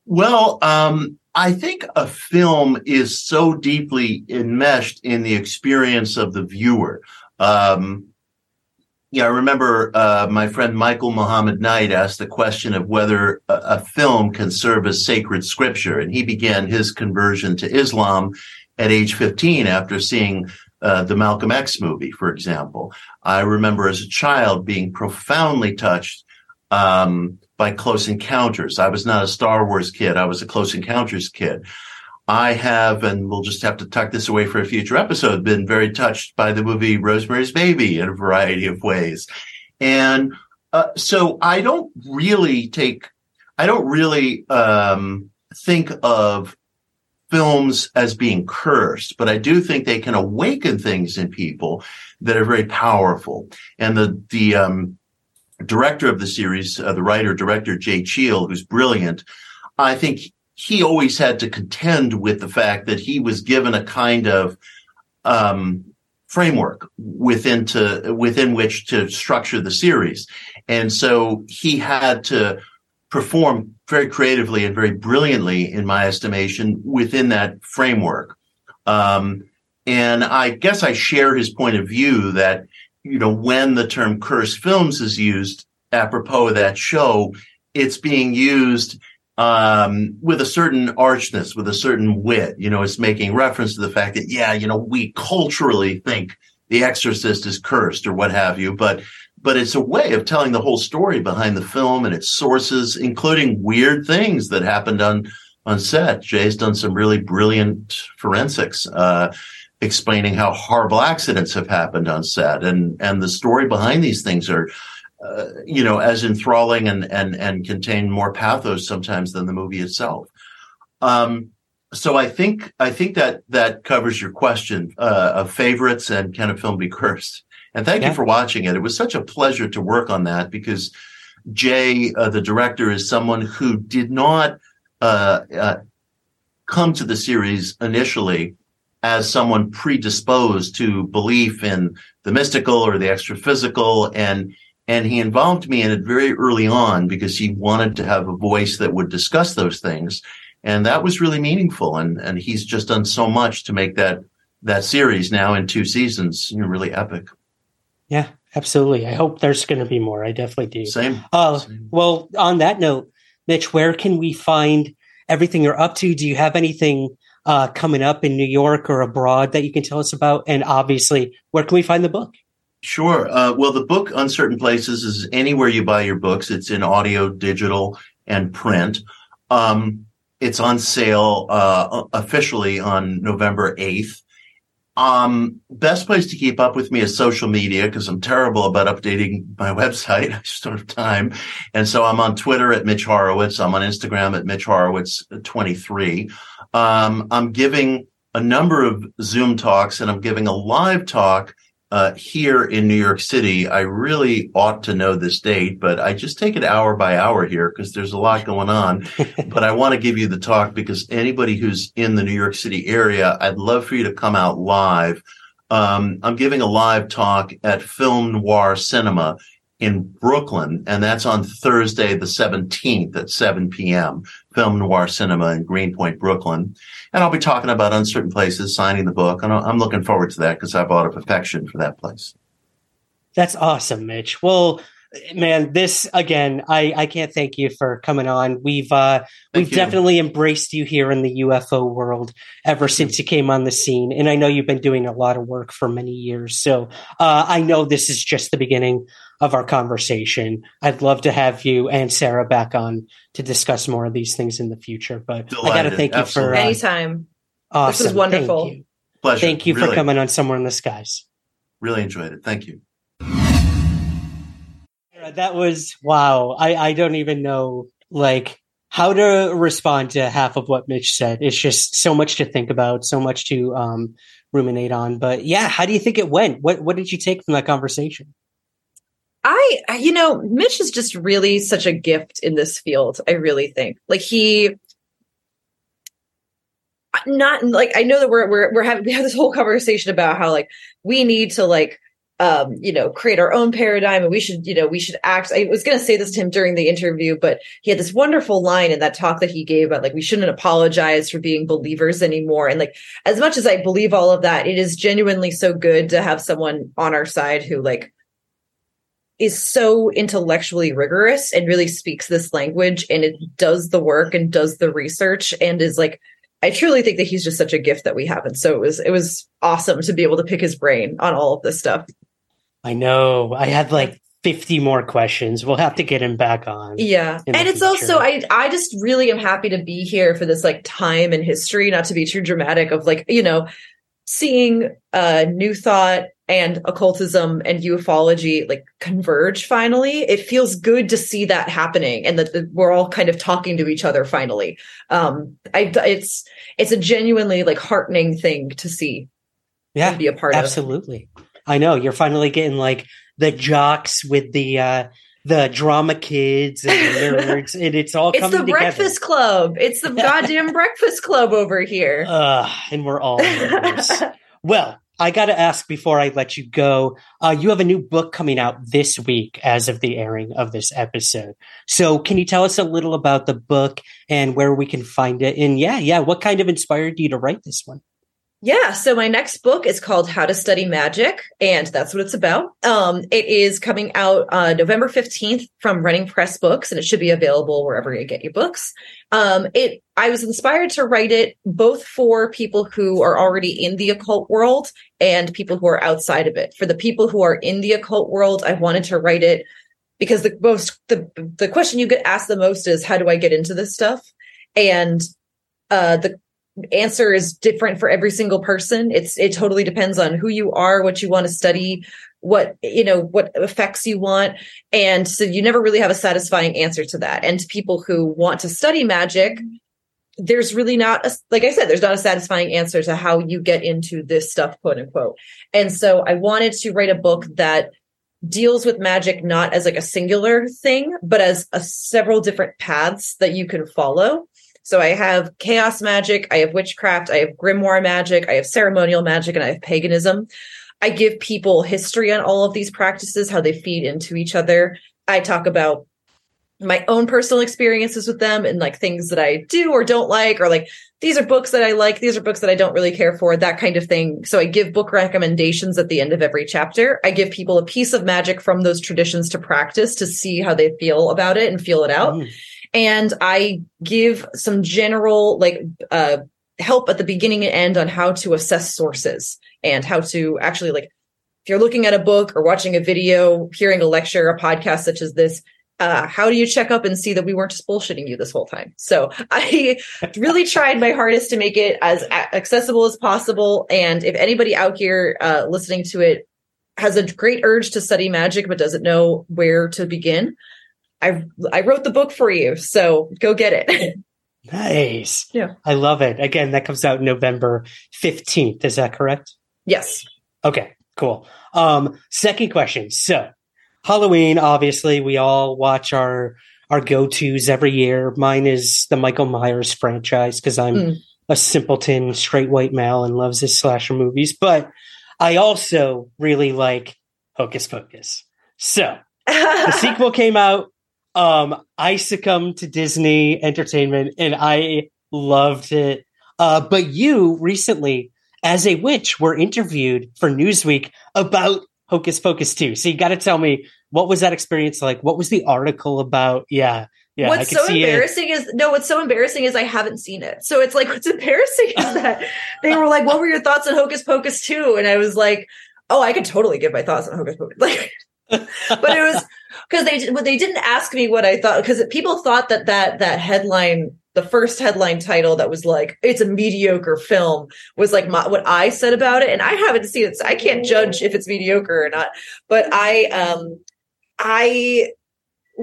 Well, um, I think a film is so deeply enmeshed in the experience of the viewer. Um, yeah, I remember uh, my friend Michael Muhammad Knight asked the question of whether a, a, film can serve as sacred scripture, and he began his conversion to Islam at age 15 after seeing uh, the Malcolm X movie, for example. I remember as a child being profoundly touched um, by Close Encounters. I was not a Star Wars kid. I was a Close Encounters kid. I have, and we'll just have to tuck this away for a future episode, been very touched by the movie Rosemary's Baby in a variety of ways. And uh, so I don't really take, I don't really um, think of films as being cursed, but I do think they can awaken things in people that are very powerful. And the, the, um, director of the series, uh, the writer director Jay Cheel, who's brilliant, I think he always had to contend with the fact that he was given a kind of um, framework within to within which to structure the series, and so he had to perform very creatively and very brilliantly, in my estimation, within that framework. Um, and I guess I share his point of view that you know, when the term cursed films is used apropos of that show, it's being used um, with a certain archness, with a certain wit. You know, it's making reference to the fact that, yeah, you know, we culturally think The Exorcist is cursed or what have you, but but it's a way of telling the whole story behind the film and its sources, including weird things that happened on on set. Jay's done some really brilliant forensics, uh, explaining how horrible accidents have happened on set, and and the story behind these things are uh, you know, as enthralling and and and contain more pathos sometimes than the movie itself. Um, so I think I think that that covers your question uh, of favorites and can a film be cursed. And thank yeah. you for watching it. It was such a pleasure to work on that because Jay, uh, the director, is someone who did not uh, uh, come to the series initially as someone predisposed to belief in the mystical or the extraphysical and and he involved me in it very early on because he wanted to have a voice that would discuss those things. And that was really meaningful. And, and he's just done so much to make that, that series now in two seasons, you know, really epic. Yeah, absolutely. I hope there's going to be more. I definitely do. Same. Uh, Same. Well, on that note, Mitch, where can we find everything you're up to? Do you have anything uh, coming up in New York or abroad that you can tell us about? And obviously, where can we find the book? Sure. Uh, well, the book Uncertain Places is anywhere you buy your books. It's in audio, digital, and print. Um, it's on sale uh, officially on November 8th. Um, best place to keep up with me is social media because I'm terrible about updating my website. I just don't have time. And so I'm on Twitter at Mitch Horowitz. I'm on Instagram at Mitch Horowitz 23. Um, I'm giving a number of Zoom talks and I'm giving a live talk uh, here in New York City, I really ought to know this date, but I just take it hour by hour here because there's a lot going on. but I want to give you the talk because anybody who's in the New York City area, I'd love for you to come out live. Um, I'm giving a live talk at Film Noir Cinema in Brooklyn, and that's on Thursday, the 17th at 7 p.m. Film Noir Cinema in Greenpoint, Brooklyn. And I'll be talking about uncertain places, signing the book, and I'm looking forward to that because I bought a affection for that place. That's awesome, Mitch. Well, man, this again, I, I can't thank you for coming on. We've uh, we've you. definitely embraced you here in the UFO world ever since you came on the scene, and I know you've been doing a lot of work for many years. So uh, I know this is just the beginning of our conversation. I'd love to have you and Sarah back on to discuss more of these things in the future. But Delighted. I got to thank you Absolutely. for uh, anytime. Awesome. This is wonderful. Thank you. Pleasure. Thank you really. for coming on Somewhere in the Skies. Really enjoyed it. Thank you. That was wow. I, I don't even know like how to respond to half of what Mitch said. It's just so much to think about, so much to um, ruminate on. But yeah, how do you think it went? What what did you take from that conversation? I, you know, Mitch is just really such a gift in this field. I really think like he, not like I know that we're we're we're having we have this whole conversation about how like we need to like um you know create our own paradigm and we should you know we should act i was going to say this to him during the interview but he had this wonderful line in that talk that he gave about like we shouldn't apologize for being believers anymore and like as much as i believe all of that it is genuinely so good to have someone on our side who like is so intellectually rigorous and really speaks this language and it does the work and does the research and is like I truly think that he's just such a gift that we have. And so it was it was awesome to be able to pick his brain on all of this stuff. I know. I had like 50 more questions. We'll have to get him back on. Yeah. And it's future. also I I just really am happy to be here for this like time in history, not to be too dramatic of like, you know, seeing uh new thought and occultism and ufology like converge finally it feels good to see that happening and that, that we're all kind of talking to each other finally um i it's it's a genuinely like heartening thing to see yeah be a part absolutely. of absolutely i know you're finally getting like the jocks with the uh the drama kids and the nerds, and it's all it's the together. Breakfast Club. It's the goddamn Breakfast Club over here. Uh, and we're all well. I got to ask before I let you go. Uh, you have a new book coming out this week as of the airing of this episode. So, can you tell us a little about the book and where we can find it? And yeah, yeah, what kind of inspired you to write this one? Yeah, so my next book is called How to Study Magic, and that's what it's about. Um, it is coming out uh, November 15th from Running Press Books, and it should be available wherever you get your books. Um, it I was inspired to write it both for people who are already in the occult world and people who are outside of it. For the people who are in the occult world, I wanted to write it because the most the the question you get asked the most is how do I get into this stuff? And uh, the answer is different for every single person. It's it totally depends on who you are, what you want to study, what you know, what effects you want, and so you never really have a satisfying answer to that. And to people who want to study magic, there's really not a, like I said, there's not a satisfying answer to how you get into this stuff, quote unquote. And so I wanted to write a book that deals with magic not as like a singular thing, but as a several different paths that you can follow so I have chaos magic, I have witchcraft, I have grimoire magic, I have ceremonial magic, and I have paganism. I give people history on all of these practices, how they feed into each other. I talk about my own personal experiences with them and like things that I do or don't like, or like these are books that I like, these are books that I don't really care for, that kind of thing. So I give book recommendations at the end of every chapter. I give people a piece of magic from those traditions to practice to see how they feel about it and feel it out. Mm and I give some general like uh, help at the beginning and end on how to assess sources and how to actually like if you're looking at a book or watching a video, hearing a lecture, a podcast such as this, uh, how do you check up and see that we weren't just bullshitting you this whole time? So I really tried my hardest to make it as accessible as possible. And if anybody out here uh, listening to it has a great urge to study magic but doesn't know where to begin, I I wrote the book for you, so go get it. nice. Yeah. I love it. Again, that comes out November 15th. Is that correct? Yes. Okay, cool. Um, second question. So Halloween, obviously, we all watch our our go-tos every year. Mine is the Michael Myers franchise because I'm mm. a simpleton straight white male and loves his slasher movies. But I also really like Hocus Pocus. So the sequel came out um, I succumbed to Disney Entertainment and I loved it. Uh, but you recently, as a witch, were interviewed for Newsweek about Hocus Pocus 2. So you got to tell me, what was that experience like? What was the article about? Yeah. Yeah, what's so embarrassing it. is no, what's so embarrassing is I haven't seen it. So it's like what's embarrassing is that they were like, "What were your thoughts on Hocus Pocus 2? And I was like, "Oh, I could totally give my thoughts on Hocus Pocus." Like, but it was because they they didn't ask me what I thought because people thought that that that headline the first headline title that was like it's a mediocre film was like my, what I said about it and I haven't seen it so I can't judge if it's mediocre or not. But I um I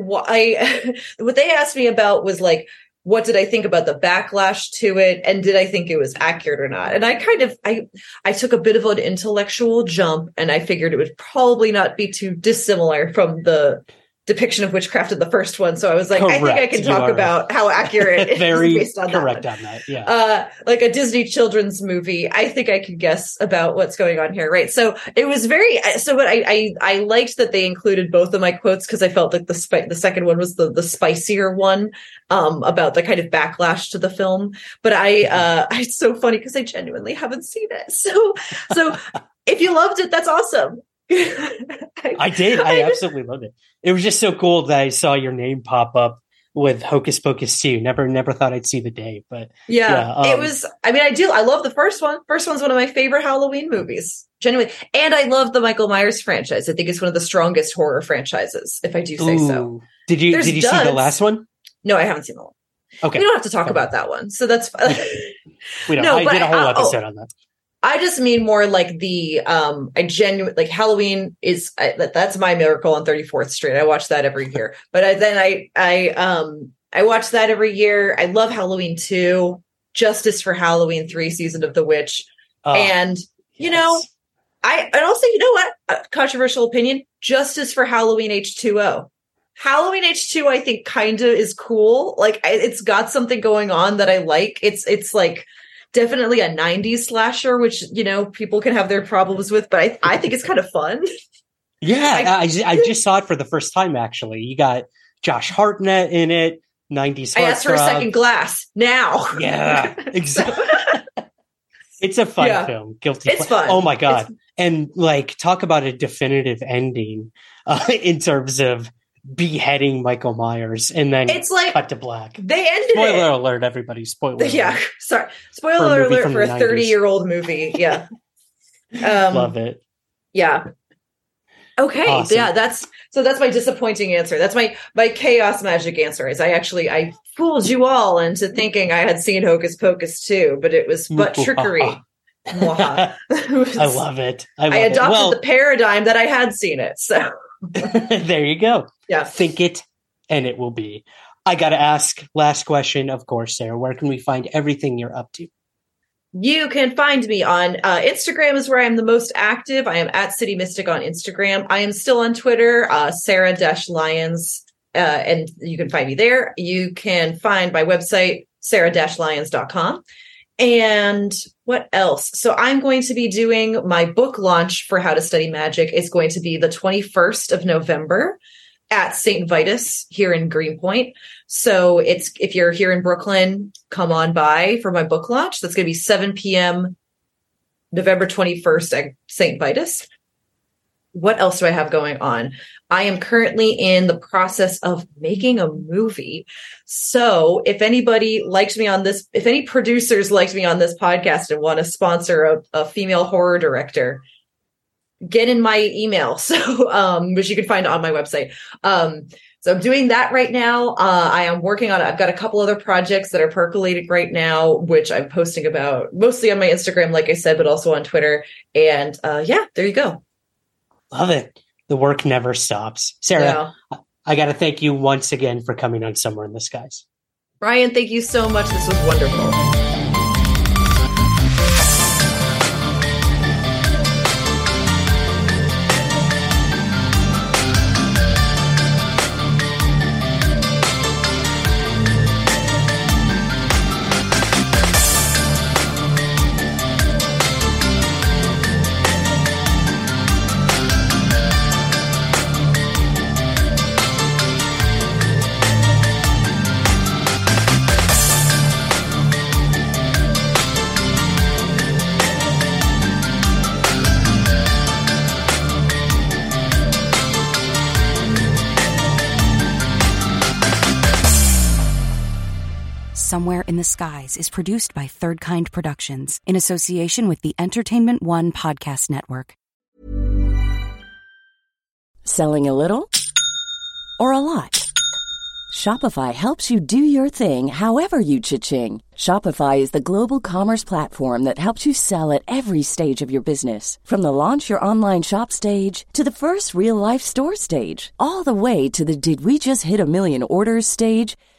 I what they asked me about was like what did I think about the backlash to it and did I think it was accurate or not? And I kind of I I took a bit of an intellectual jump and I figured it would probably not be too dissimilar from the depiction of witchcraft in the first one. So I was like, correct. I think I can talk about how accurate Very based on correct that on that. Yeah. Uh, like a Disney children's movie. I think I can guess about what's going on here. Right. So it was very, so what I, I, I liked that they included both of my quotes because I felt like the spi- the second one was the, the spicier one, um, about the kind of backlash to the film. But I, mm-hmm. uh, it's so funny because I genuinely haven't seen it. So, so if you loved it, that's awesome. I, did. I, I absolutely loved it. It was just so cool that I saw your name pop up with Hocus Pocus 2. Never, never thought I'd see the day, but yeah, yeah um, it was. I mean, I do. I love the first one. First one's one of my favorite Halloween movies, genuinely. And I love the Michael Myers franchise. I think it's one of the strongest horror franchises, if I do say Ooh. so. Did you There's did you duds. see the last one? No, I haven't seen the one. Okay, we don't have to talk okay. about that one, so that's. we don't. No, I did a whole I, episode oh, on that. I just mean more like the um I genuine like Halloween is I, that's my miracle on 34th Street. I watch that every year. But I, then I I um I watch that every year. I love Halloween 2, Justice for Halloween 3 Season of the Witch. Oh, and you yes. know, I and also you know what? A controversial opinion, Justice for Halloween H2O. Halloween H2 I think kind of is cool. Like it's got something going on that I like. It's it's like definitely a 90s slasher, which, you know, people can have their problems with, but I, I think it's kind of fun. Yeah, I, I, I, just saw it for the first time, actually. You got Josh Hartnett in it, 90s. I asked for a second glass now. Yeah, exactly. It's a fun Yeah. film. Guilty. It's fun. Oh my god! It's- and like, talk about a definitive ending uh, in terms of beheading Michael Myers, and then It's like cut to black. they ended it Spoiler it. alert, everybody! Spoiler. Yeah, alert. sorry. For Spoiler movie alert for a 30 year old movie. Yeah. Um, love it. Yeah. Okay. Awesome. Yeah, that's so that's my disappointing answer. That's my my chaos magic answer is I actually I fooled you all into thinking I had seen Hocus Pocus too, but it was but trickery. Mwaha. It was- I love it. I, love I adopted it. Well, the paradigm that I had seen it. So there you go. yeah. Think it, and it will be. I got to ask last question, of course, Sarah. Where can we find everything you're up to? You can find me on uh, Instagram is where I am the most active. I am at City Mystic on Instagram. I am still on Twitter, uh, Sarah Lyons, uh, and you can find me there. You can find my website, sarah lyons.com. And what else? So I'm going to be doing my book launch for How to Study Magic. It's going to be the 21st of November at St. Vitus here in Greenpoint. So it's if you're here in Brooklyn, come on by for my book launch. That's going to be 7 p.m. November 21st at St. Vitus. What else do I have going on? I am currently in the process of making a movie. So if anybody liked me on this, if any producers liked me on this podcast and want to sponsor a, a female horror director, get in my email. So, um, which you can find on my website. Um, so I'm doing that right now. Uh, I am working on, I've got a couple other projects that are percolating right now, which I'm posting about mostly on my Instagram, like I said, but also on Twitter. And, uh, yeah, there you go. Love it. The work never stops. Sarah, Yeah. I got to thank you once again for coming on Somewhere in the Skies. Ryan, thank you so much. This was wonderful. In the Skies is produced by Third Kind Productions in association with the Entertainment One Podcast Network. Selling a little or a lot? Shopify helps you do your thing however you cha-ching. Shopify is the global commerce platform that helps you sell at every stage of your business. From the launch your online shop stage to the first real life store stage, all the way to the did we just hit a million orders stage.